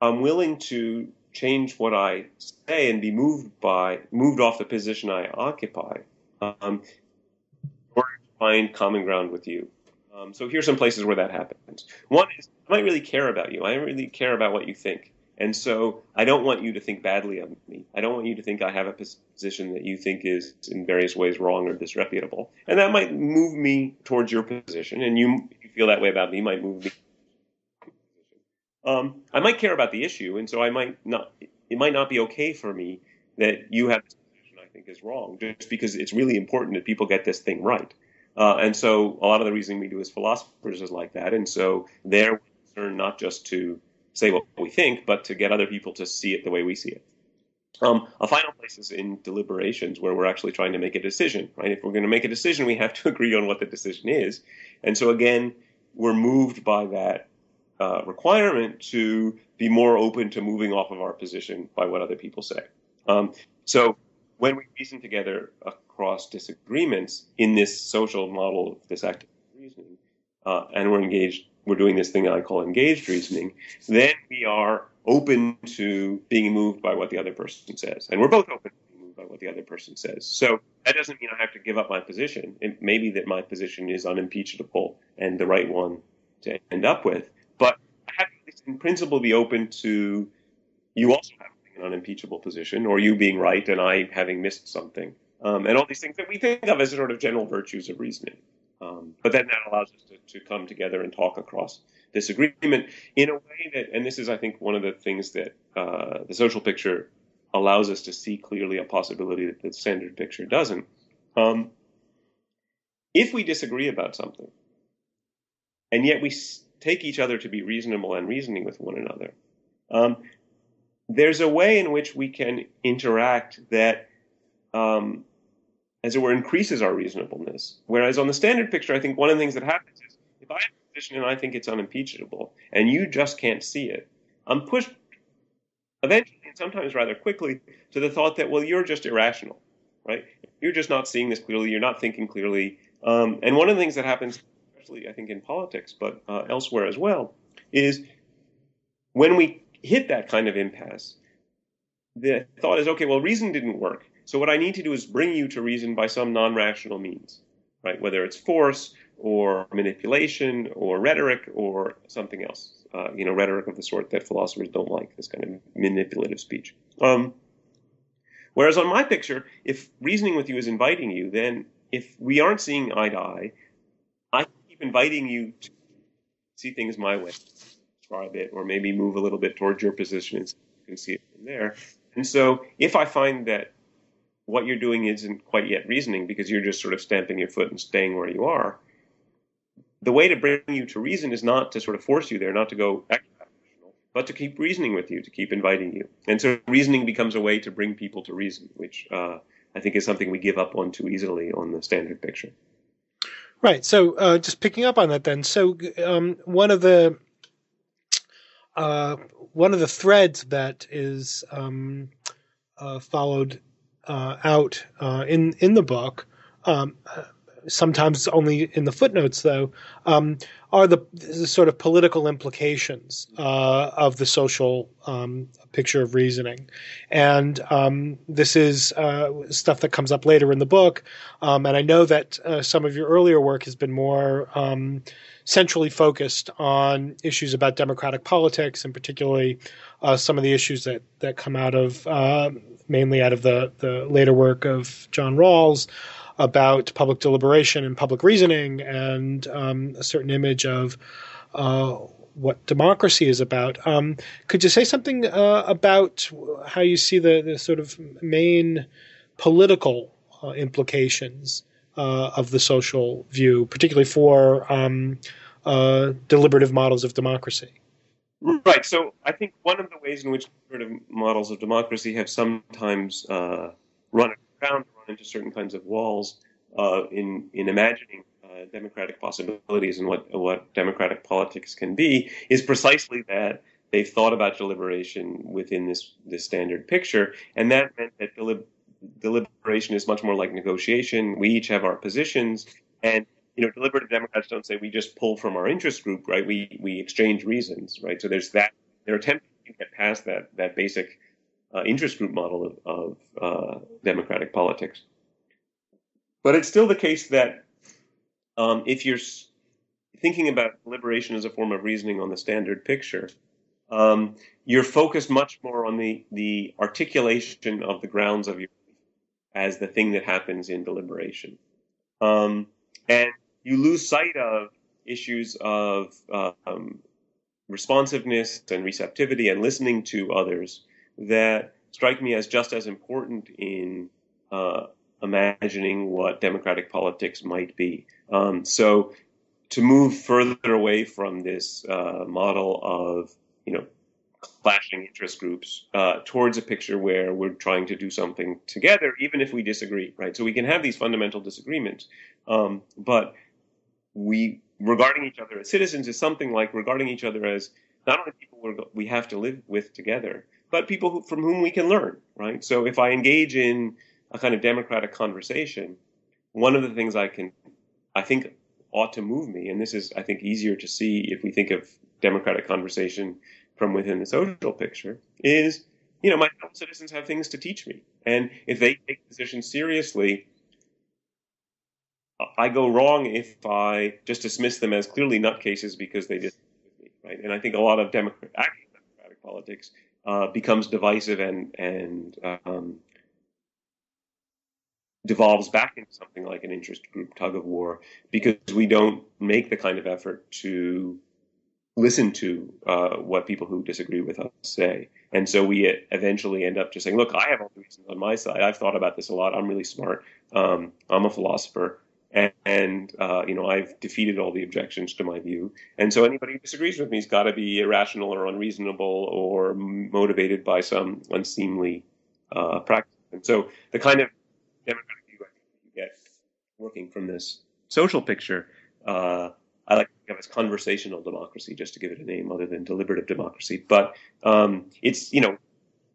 I'm willing to change what I say and be moved by, moved off the position I occupy, um, or find common ground with you. Um, so here's some places where that happens. One is I might really care about you. I really care about what you think. And so I don't want you to think badly of me. I don't want you to think I have a position that you think is in various ways wrong or disreputable. And that might move me towards your position. And you, you feel that way about me, might move me. Um, I might care about the issue, and so I might not. It might not be okay for me that you have this position I think is wrong, just because it's really important that people get this thing right. Uh, and so a lot of the reasoning we do as philosophers is like that. And so they're concerned not just to say what we think, but to get other people to see it the way we see it. Um, a final place is in deliberations where we're actually trying to make a decision, right? If we're going to make a decision, we have to agree on what the decision is. And so again, we're moved by that uh, requirement to be more open to moving off of our position by what other people say. Um, so when we reason together across disagreements in this social model, of this active reasoning, uh, and we're engaged we're doing this thing I call engaged reasoning, then we are open to being moved by what the other person says. And we're both open to being moved by what the other person says. So that doesn't mean I have to give up my position. It may be that my position is unimpeachable and the right one to end up with. But have to, in principle, be open to you also having an unimpeachable position or you being right and I having missed something. Um, and all these things that we think of as sort of general virtues of reasoning. Um, but then that allows us to, to come together and talk across disagreement in a way that, and this is, I think, one of the things that uh, the social picture allows us to see clearly a possibility that the standard picture doesn't. Um, if we disagree about something, and yet we take each other to be reasonable and reasoning with one another, um, there's a way in which we can interact that um, as it were, increases our reasonableness. Whereas on the standard picture, I think one of the things that happens is if I have a position and I think it's unimpeachable, and you just can't see it, I'm pushed eventually and sometimes rather quickly to the thought that, well, you're just irrational, right? You're just not seeing this clearly. You're not thinking clearly. Um, and one of the things that happens, especially I think in politics, but uh, elsewhere as well, is when we hit that kind of impasse, the thought is, okay, well, reason didn't work. So what I need to do is bring you to reason by some non-rational means, right? Whether it's force or manipulation or rhetoric or something else. Uh, you know, rhetoric of the sort that philosophers don't like, this kind of manipulative speech. Um, whereas on my picture, if reasoning with you is inviting you, then if we aren't seeing eye to eye, inviting you to see things my way, try a bit, or maybe move a little bit towards your position and you can see it from there. And so if I find that what you're doing isn't quite yet reasoning because you're just sort of stamping your foot and staying where you are, the way to bring you to reason is not to sort of force you there, not to go but to keep reasoning with you, to keep inviting you. And so reasoning becomes a way to bring people to reason, which uh, I think is something we give up on too easily on the standard picture. Right. So uh, just picking up on that, then. So um, one of the uh, one of the threads that is um, uh, followed uh, out uh, in in the book um, sometimes only in the footnotes though, um, are the, the, sort of political implications uh, of the social um, picture of reasoning. And um, this is uh, stuff that comes up later in the book. Um, and I know that uh, some of your earlier work has been more um, centrally focused on issues about democratic politics, and particularly uh, some of the issues that, that come out of uh, mainly out of the, the later work of John Rawls about public deliberation and public reasoning and um, a certain image of uh, what democracy is about. Um, could you say something uh, about how you see the, the sort of main political uh, implications uh, of the social view, particularly for um, uh, deliberative models of democracy? Right. So I think one of the ways in which deliberative models of democracy have sometimes uh, run into certain kinds of walls uh, in in imagining uh, democratic possibilities and what what democratic politics can be is precisely that they've thought about deliberation within this this standard picture, and that meant that delib- deliberation is much more like negotiation. We each have our positions, and you know, deliberative Democrats don't say we just pull from our interest group, right? We we exchange reasons, right? So there's that. They're attempting to get past that that basic uh, interest group model of, of uh, democratic politics. But it's still the case that um, if you're thinking about liberation as a form of reasoning on the standard picture, um, you're focused much more on the, the articulation of the grounds of your as the thing that happens in deliberation. Um, and you lose sight of issues of um, responsiveness and receptivity and listening to others that strike me as just as important in uh, imagining what democratic politics might be. Um, so to move further away from this uh, model of you know clashing interest groups uh, towards a picture where we're trying to do something together, even if we disagree, right? So we can have these fundamental disagreements, um, but we regarding each other as citizens is something like regarding each other as not only people we have to live with together, but people who, from whom we can learn, right? So if I engage in a kind of democratic conversation, one of the things I can, I think, ought to move me, and this is, I think, easier to see if we think of democratic conversation from within the social picture, is, you know, my fellow citizens have things to teach me. And if they take positions seriously, I go wrong if I just dismiss them as clearly nutcases because they disagree with me, right? And I think a lot of democratic, democratic politics uh, becomes divisive and and um, devolves back into something like an interest group tug of war because we don't make the kind of effort to listen to uh, what people who disagree with us say. And so we eventually end up just saying, look, I have all the reasons on my side. I've thought about this a lot. I'm really smart. Um, I'm a philosopher. And, and uh, you know, I've defeated all the objections to my view. And so anybody who disagrees with me has got to be irrational or unreasonable or motivated by some unseemly uh, practice. And so the kind of democratic view you get working from this social picture, uh, I like to think of as conversational democracy, just to give it a name other than deliberative democracy. But um, it's you know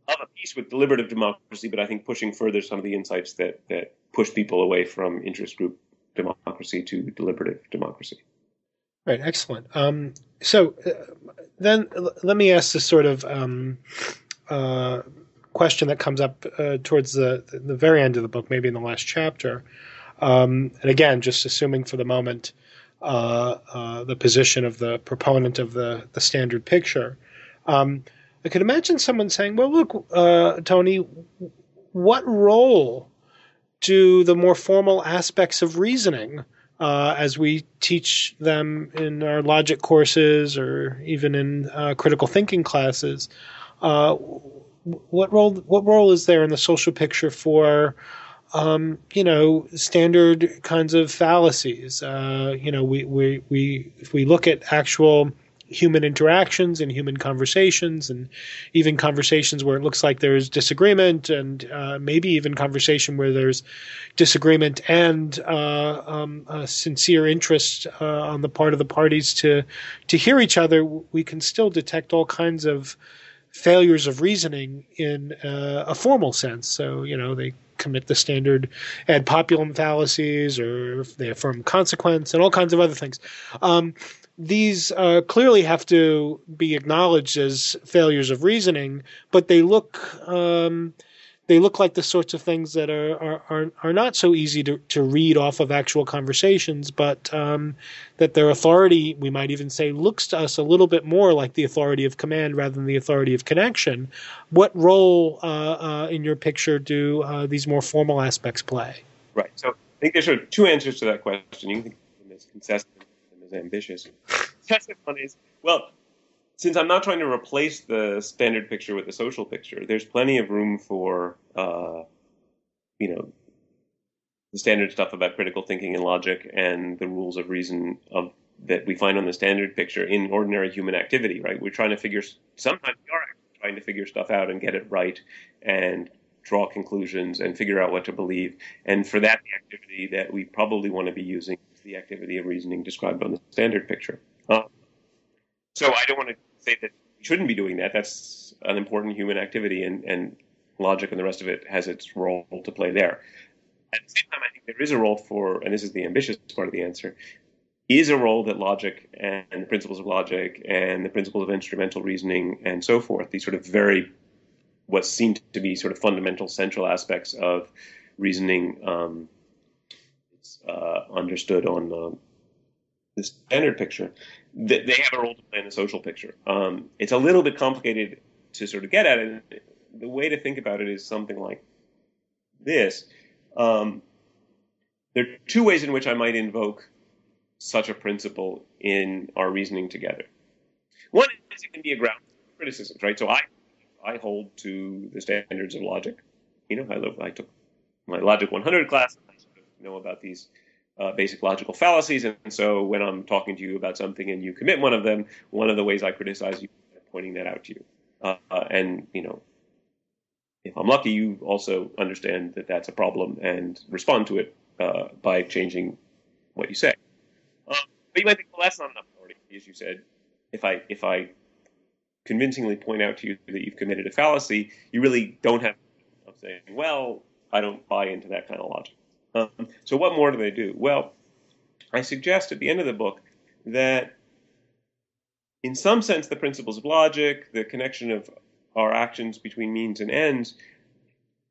of a piece with deliberative democracy, but I think pushing further some of the insights that that push people away from interest group democracy to deliberative democracy. Right, excellent. Um, so uh, then let me ask this sort of um, uh, question that comes up uh, towards the, the very end of the book, maybe in the last chapter. Um, and again, just assuming for the moment uh, uh, the position of the proponent of the, the standard picture. Um, I could imagine someone saying, well, look, uh, Tony, what role do the more formal aspects of reasoning uh, as we teach them in our logic courses or even in uh, critical thinking classes. Uh, what role? What role is there in the social picture for, um, you know, standard kinds of fallacies? Uh, you know, we we we if we look at actual human interactions and human conversations, and even conversations where it looks like there's disagreement, and uh, maybe even conversation where there's disagreement and uh, um, sincere interest uh, on the part of the parties to to hear each other. We can still detect all kinds of failures of reasoning in uh, a formal sense. So you know they commit the standard ad populum fallacies, or they affirm consequence, and all kinds of other things. Um, these uh, clearly have to be acknowledged as failures of reasoning, but they look um, they look like the sorts of things that are are, are, are not so easy to, to read off of actual conversations, but um, that their authority, we might even say, looks to us a little bit more like the authority of command rather than the authority of connection. What role uh, uh, in your picture do uh, these more formal aspects play? Right. So I think there's sort of two answers to that question. You can think of them as consistent ambitious. Second one is, well, since I'm not trying to replace the standard picture with the social picture, there's plenty of room for, uh, you know, the standard stuff about critical thinking and logic and the rules of reason of that we find on the standard picture in ordinary human activity. Right? We're trying to figure. Sometimes we are trying to figure stuff out and get it right and draw conclusions and figure out what to believe. And for that, the activity that we probably want to be using the activity of reasoning described on the standard picture. Uh, so I don't want to say that we shouldn't be doing that. That's an important human activity, and, and logic and the rest of it has its role to play there. At the same time, I think there is a role for, and this is the ambitious part of the answer, is a role that logic and the principles of logic and the principles of instrumental reasoning and so forth, these sort of very, what seem to be sort of fundamental central aspects of reasoning, um, uh, understood on uh, the standard picture, they have a role to play in the social picture. Um, it's a little bit complicated to sort of get at it. The way to think about it is something like this. Um, there are two ways in which I might invoke such a principle in our reasoning together. One is it can be a ground for criticisms, right? So I I hold to the standards of logic. You know, I, I took my Logic 100 class know about these uh, basic logical fallacies. And so when I'm talking to you about something and you commit one of them, one of the ways I criticize you is pointing that out to you. Uh, and, you know, if I'm lucky, you also understand that that's a problem and respond to it uh, by changing what you say. Um, but you might think, well, that's not enough authority, as you said. If I if I convincingly point out to you that you've committed a fallacy, you really don't have. I'm saying, well, I don't buy into that kind of logic. Um, so, what more do they do? Well, I suggest at the end of the book that, in some sense, the principles of logic, the connection of our actions between means and ends,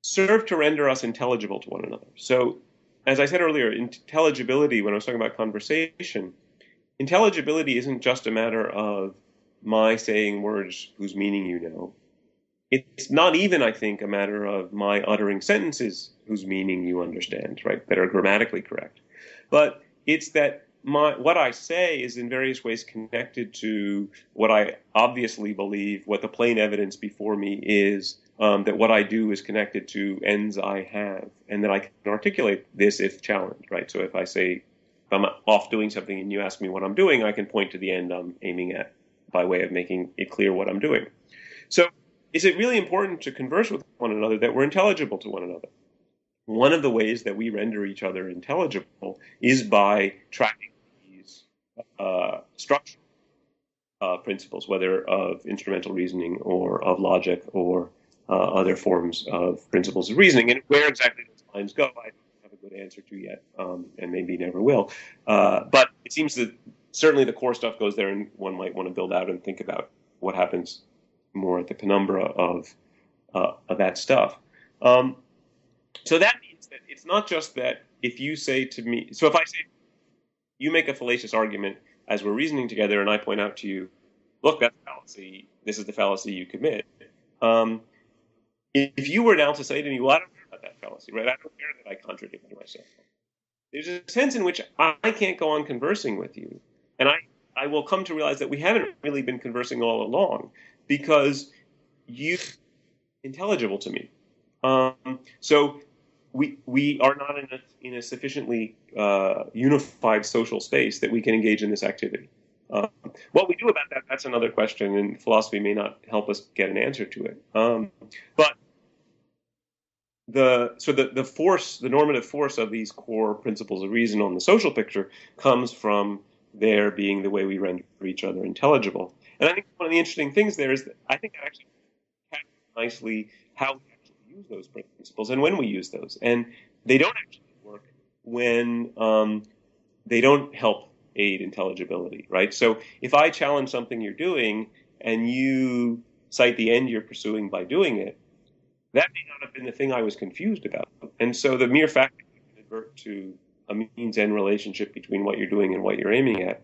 serve to render us intelligible to one another. So, as I said earlier, intelligibility, when I was talking about conversation, intelligibility isn't just a matter of my saying words whose meaning you know. It's not even, I think, a matter of my uttering sentences whose meaning you understand, right, that are grammatically correct. But it's that my, what I say is in various ways connected to what I obviously believe, what the plain evidence before me is, um, that what I do is connected to ends I have, and that I can articulate this if challenged, right? So if I say, if I'm off doing something and you ask me what I'm doing, I can point to the end I'm aiming at by way of making it clear what I'm doing. So is it really important to converse with one another that we're intelligible to one another? One of the ways that we render each other intelligible is by tracking these uh, structural uh, principles, whether of instrumental reasoning or of logic or uh, other forms of principles of reasoning. And where exactly those lines go, I don't have a good answer to yet, um, and maybe never will. Uh, but it seems that certainly the core stuff goes there, and one might want to build out and think about what happens at the penumbra of, uh, of that stuff. Um, so that means that it's not just that if you say to me, so if I say, you make a fallacious argument as we're reasoning together, and I point out to you, look, that's a fallacy. This is the fallacy you commit. Um, if you were now to say to me, well, I don't care about that fallacy, right? I don't care that I contradicted myself. There's a sense in which I can't go on conversing with you, and I, I will come to realize that we haven't really been conversing all along because you intelligible to me. Um, so we we are not in a, in a sufficiently uh, unified social space that we can engage in this activity. Um, what we do about that, that's another question, and philosophy may not help us get an answer to it. Um, but the so the, the force, the normative force of these core principles of reason on the social picture comes from their being the way we render each other intelligible. And I think one of the interesting things there is that I think that actually nicely how we actually use those principles and when we use those. And they don't actually work when um, they don't help aid intelligibility, right? So if I challenge something you're doing and you cite the end you're pursuing by doing it, that may not have been the thing I was confused about. And so the mere fact that you can advert to a means end relationship between what you're doing and what you're aiming at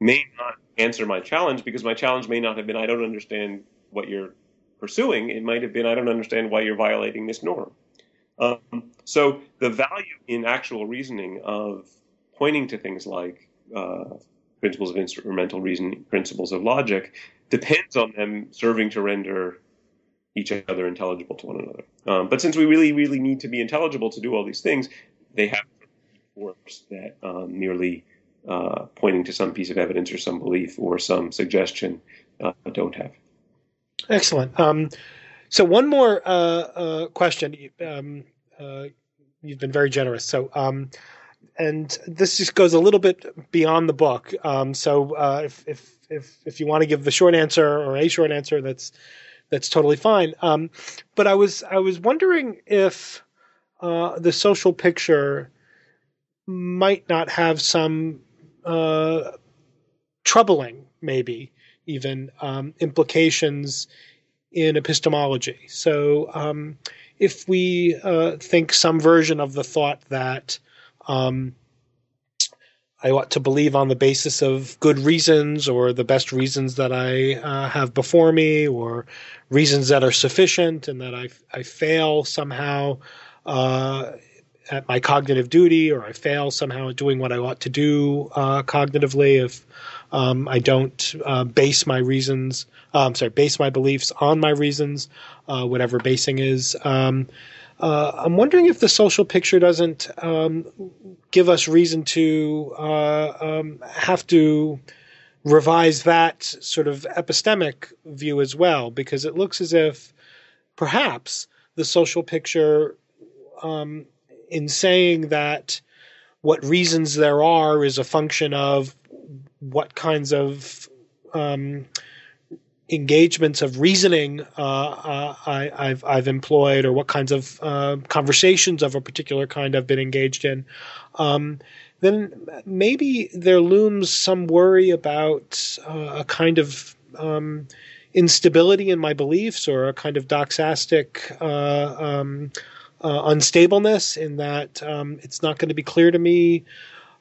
may not answer my challenge because my challenge may not have been I don't understand what you're pursuing. It might have been I don't understand why you're violating this norm. Um, so the value in actual reasoning of pointing to things like uh, principles of instrumental reasoning, principles of logic, depends on them serving to render each other intelligible to one another. Um, but since we really, really need to be intelligible to do all these things, they have force that um, merely uh, pointing to some piece of evidence or some belief or some suggestion uh, don't have. Excellent. Um, so one more uh, uh question. Um, uh, you've been very generous. So, um, and this just goes a little bit beyond the book. Um, so, uh, if if if if you want to give the short answer or a short answer, that's that's totally fine. Um, but I was I was wondering if the social picture might not have some uh, troubling, maybe even um, implications in epistemology. So, um, if we uh, think some version of the thought that um, I ought to believe on the basis of good reasons or the best reasons that I uh, have before me or reasons that are sufficient and that I, I fail somehow uh, at my cognitive duty or I fail somehow at doing what I ought to do uh, cognitively if um, I don't uh, base my reasons, uh, sorry, base my beliefs on my reasons, uh, whatever basing is. Um, uh, I'm wondering if the social picture doesn't um, give us reason to uh, um, have to revise that sort of epistemic view as well, because it looks as if perhaps the social picture um, in saying that what reasons there are is a function of what kinds of um, engagements of reasoning uh, uh, I, have I've employed, or what kinds of uh, conversations of a particular kind I've been engaged in, um, then maybe there looms some worry about uh, a kind of um, instability in my beliefs, or a kind of doxastic uh, unstableness in that um, it's not going to be clear to me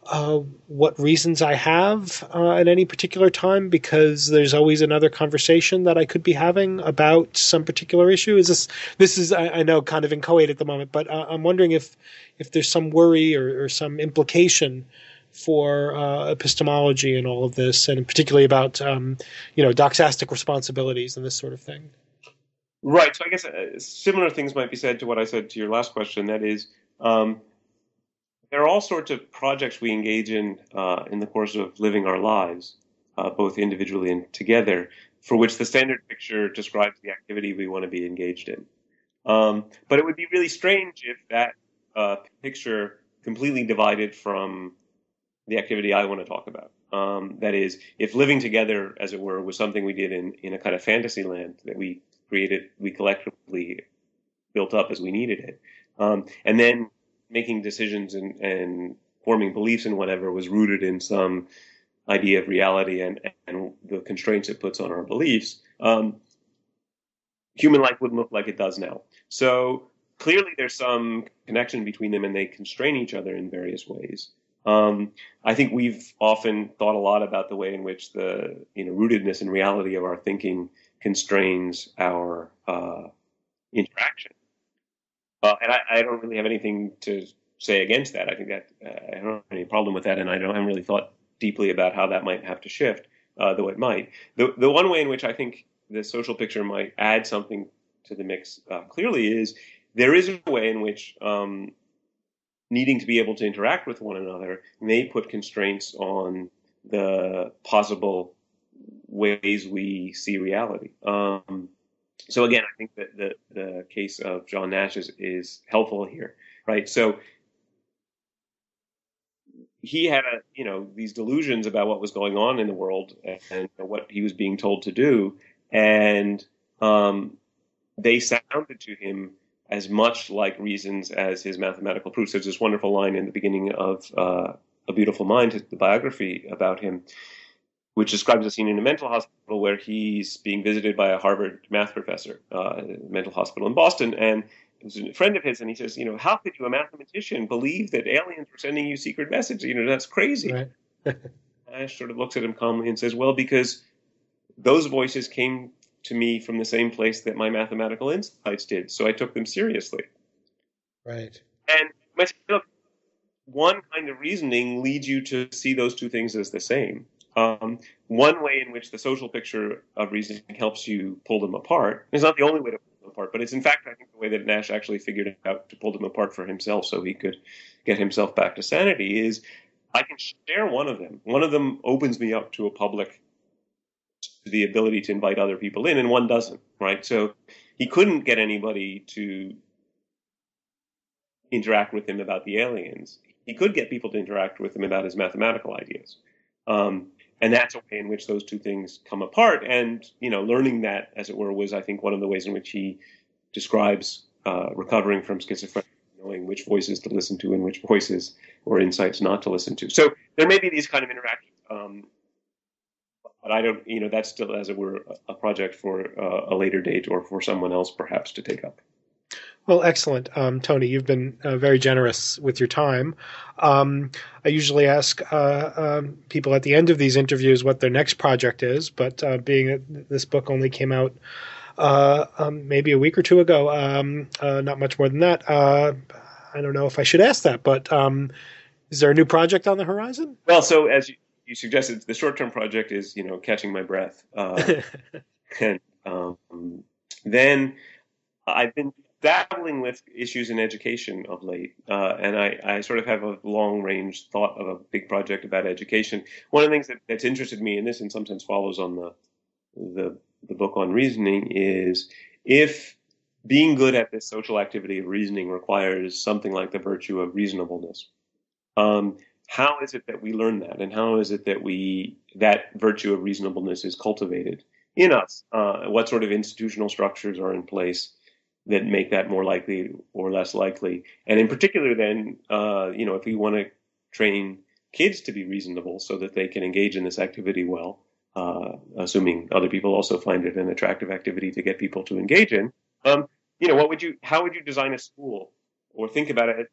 uh, what reasons I have uh, at any particular time because there's always another conversation that I could be having about some particular issue. Is this this is I, I know kind of inchoate at the moment, but uh, I'm wondering if if there's some worry or, or some implication for uh, epistemology and all of this, and particularly about um, you know doxastic responsibilities and this sort of thing. Right. So I guess uh, similar things might be said to what I said to your last question. That is, um, there are all sorts of projects we engage in uh, in the course of living our lives, uh, both individually and together, for which the standard picture describes the activity we want to be engaged in. Um, but it would be really strange if that uh, picture completely divided from the activity I want to talk about. Um, that is, if living together, as it were, was something we did in, in a kind of fantasy land that we created, we collectively built up as we needed it, um, and then making decisions and, and forming beliefs and whatever was rooted in some idea of reality and, and the constraints it puts on our beliefs, um, human life wouldn't look like it does now. So clearly there's some connection between them and they constrain each other in various ways. Um, I think we've often thought a lot about the way in which the you know rootedness and reality of our thinking constrains our uh, interaction, uh, and I, I, don't really have anything to say against that. I think that uh, I don't have any problem with that, and I don't I haven't really thought deeply about how that might have to shift, uh, though it might. The the one way in which I think the social picture might add something to the mix uh, clearly is there is a way in which um, needing to be able to interact with one another may put constraints on the possible ways we see reality. Um, so again, I think that the, the case of John Nash is, is helpful here, right? So he had a, you know, these delusions about what was going on in the world and what he was being told to do. And, um, they sounded to him as much like reasons as his mathematical proofs. There's this wonderful line in the beginning of uh, A Beautiful Mind, the biography about him, which describes a scene in a mental hospital where he's being visited by a Harvard math professor, uh, mental hospital in Boston, and it was a friend of his, and he says, you know, how could you, a mathematician, believe that aliens were sending you secret messages? You know, that's crazy. Right. Nash sort of looks at him calmly and says, well, because those voices came to me from the same place that my mathematical insights did. So I took them seriously. Right. And myself, one kind of reasoning leads you to see those two things as the same. Um, one way in which the social picture of reasoning helps you pull them apart is not the only way to pull them apart, but it's in fact, I think, the way that Nash actually figured out to pull them apart for himself so he could get himself back to sanity is I can share one of them. One of them opens me up to a public the ability to invite other people in, and one doesn't, right? So he couldn't get anybody to interact with him about the aliens. He could get people to interact with him about his mathematical ideas. Um, and that's a way in which those two things come apart. And, you know, learning that, as it were, was, I think, one of the ways in which he describes uh, recovering from schizophrenia, knowing which voices to listen to and which voices or insights not to listen to. So there may be these kind of interactions. Um, but I don't, you know, that's still, as it were, a project for uh, a later date or for someone else perhaps to take up. Well, excellent, um, Tony. You've been uh, very generous with your time. Um, I usually ask uh, um, people at the end of these interviews what their next project is, but uh, being that this book only came out uh, um, maybe a week or two ago, um, uh, not much more than that. Uh, I don't know if I should ask that, but um, is there a new project on the horizon? Well, so as you, you suggested the short term project is you know catching my breath, uh, and um, then I've been dabbling with issues in education of late, uh, and I, I, sort of have a long range thought of a big project about education. One of the things that, that's interested me in this, in some sense, follows on the the, the book on reasoning, is if being good at this social activity of reasoning requires something like the virtue of reasonableness. Um, how is it that we learn that and how is it that we that virtue of reasonableness is cultivated in us uh, what sort of institutional structures are in place that make that more likely or less likely. And in particular then uh, you know if we want to train kids to be reasonable so that they can engage in this activity well uh, assuming other people also find it an attractive activity to get people to engage in um, you know what would you how would you design a school? Or think about it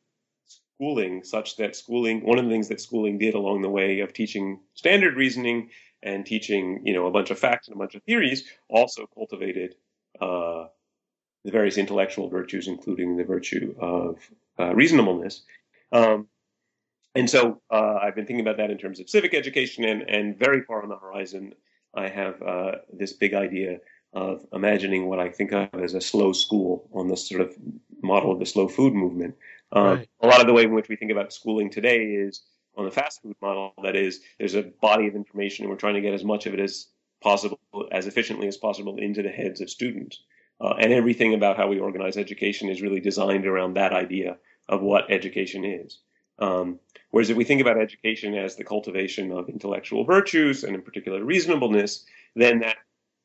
schooling such that schooling one of the things that schooling did along the way of teaching standard reasoning and teaching you know a bunch of facts and a bunch of theories also cultivated uh, the various intellectual virtues including the virtue of uh, reasonableness um, and so uh, I've been thinking about that in terms of civic education and, and very far on the horizon I have uh, this big idea of imagining what I think of as a slow school on this sort of model of the slow food movement, um, right. A lot of the way in which we think about schooling today is on the fast food model. That is, there's a body of information, and we're trying to get as much of it as possible, as efficiently as possible, into the heads of students. Uh, and everything about how we organize education is really designed around that idea of what education is. Um, whereas if we think about education as the cultivation of intellectual virtues and in particular reasonableness, then that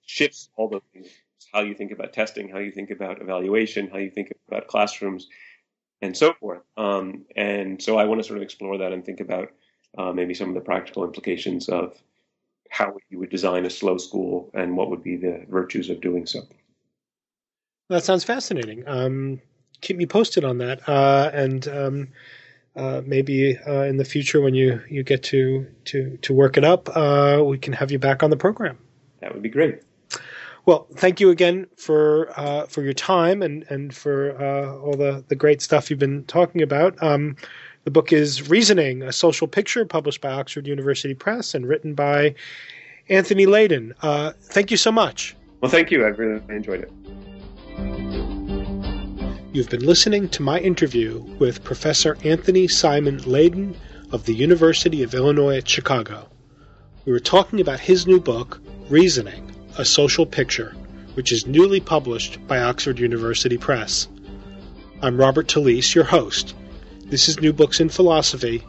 shifts all the things. How you think about testing, how you think about evaluation, how you think about classrooms, and so forth. Um, and so I want to sort of explore that and think about uh, maybe some of the practical implications of how you would design a slow school and what would be the virtues of doing so. That sounds fascinating. Um, keep me posted on that, uh, and um, uh, maybe uh, in the future when you, you get to to to work it up, uh, we can have you back on the program. That would be great. Well, thank you again for uh, for your time and and for uh, all the the great stuff you've been talking about. Um, the book is Reasoning: A Social Picture, published by Oxford University Press and written by Anthony Laden. Uh, thank you so much. Well, thank you. I really enjoyed it. You've been listening to my interview with Professor Anthony Simon Laden of the University of Illinois at Chicago. We were talking about his new book, Reasoning A Social Picture, which is newly published by Oxford University Press. I'm Robert Talisse, your host. This is New Books in Philosophy.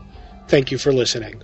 Thank you for listening.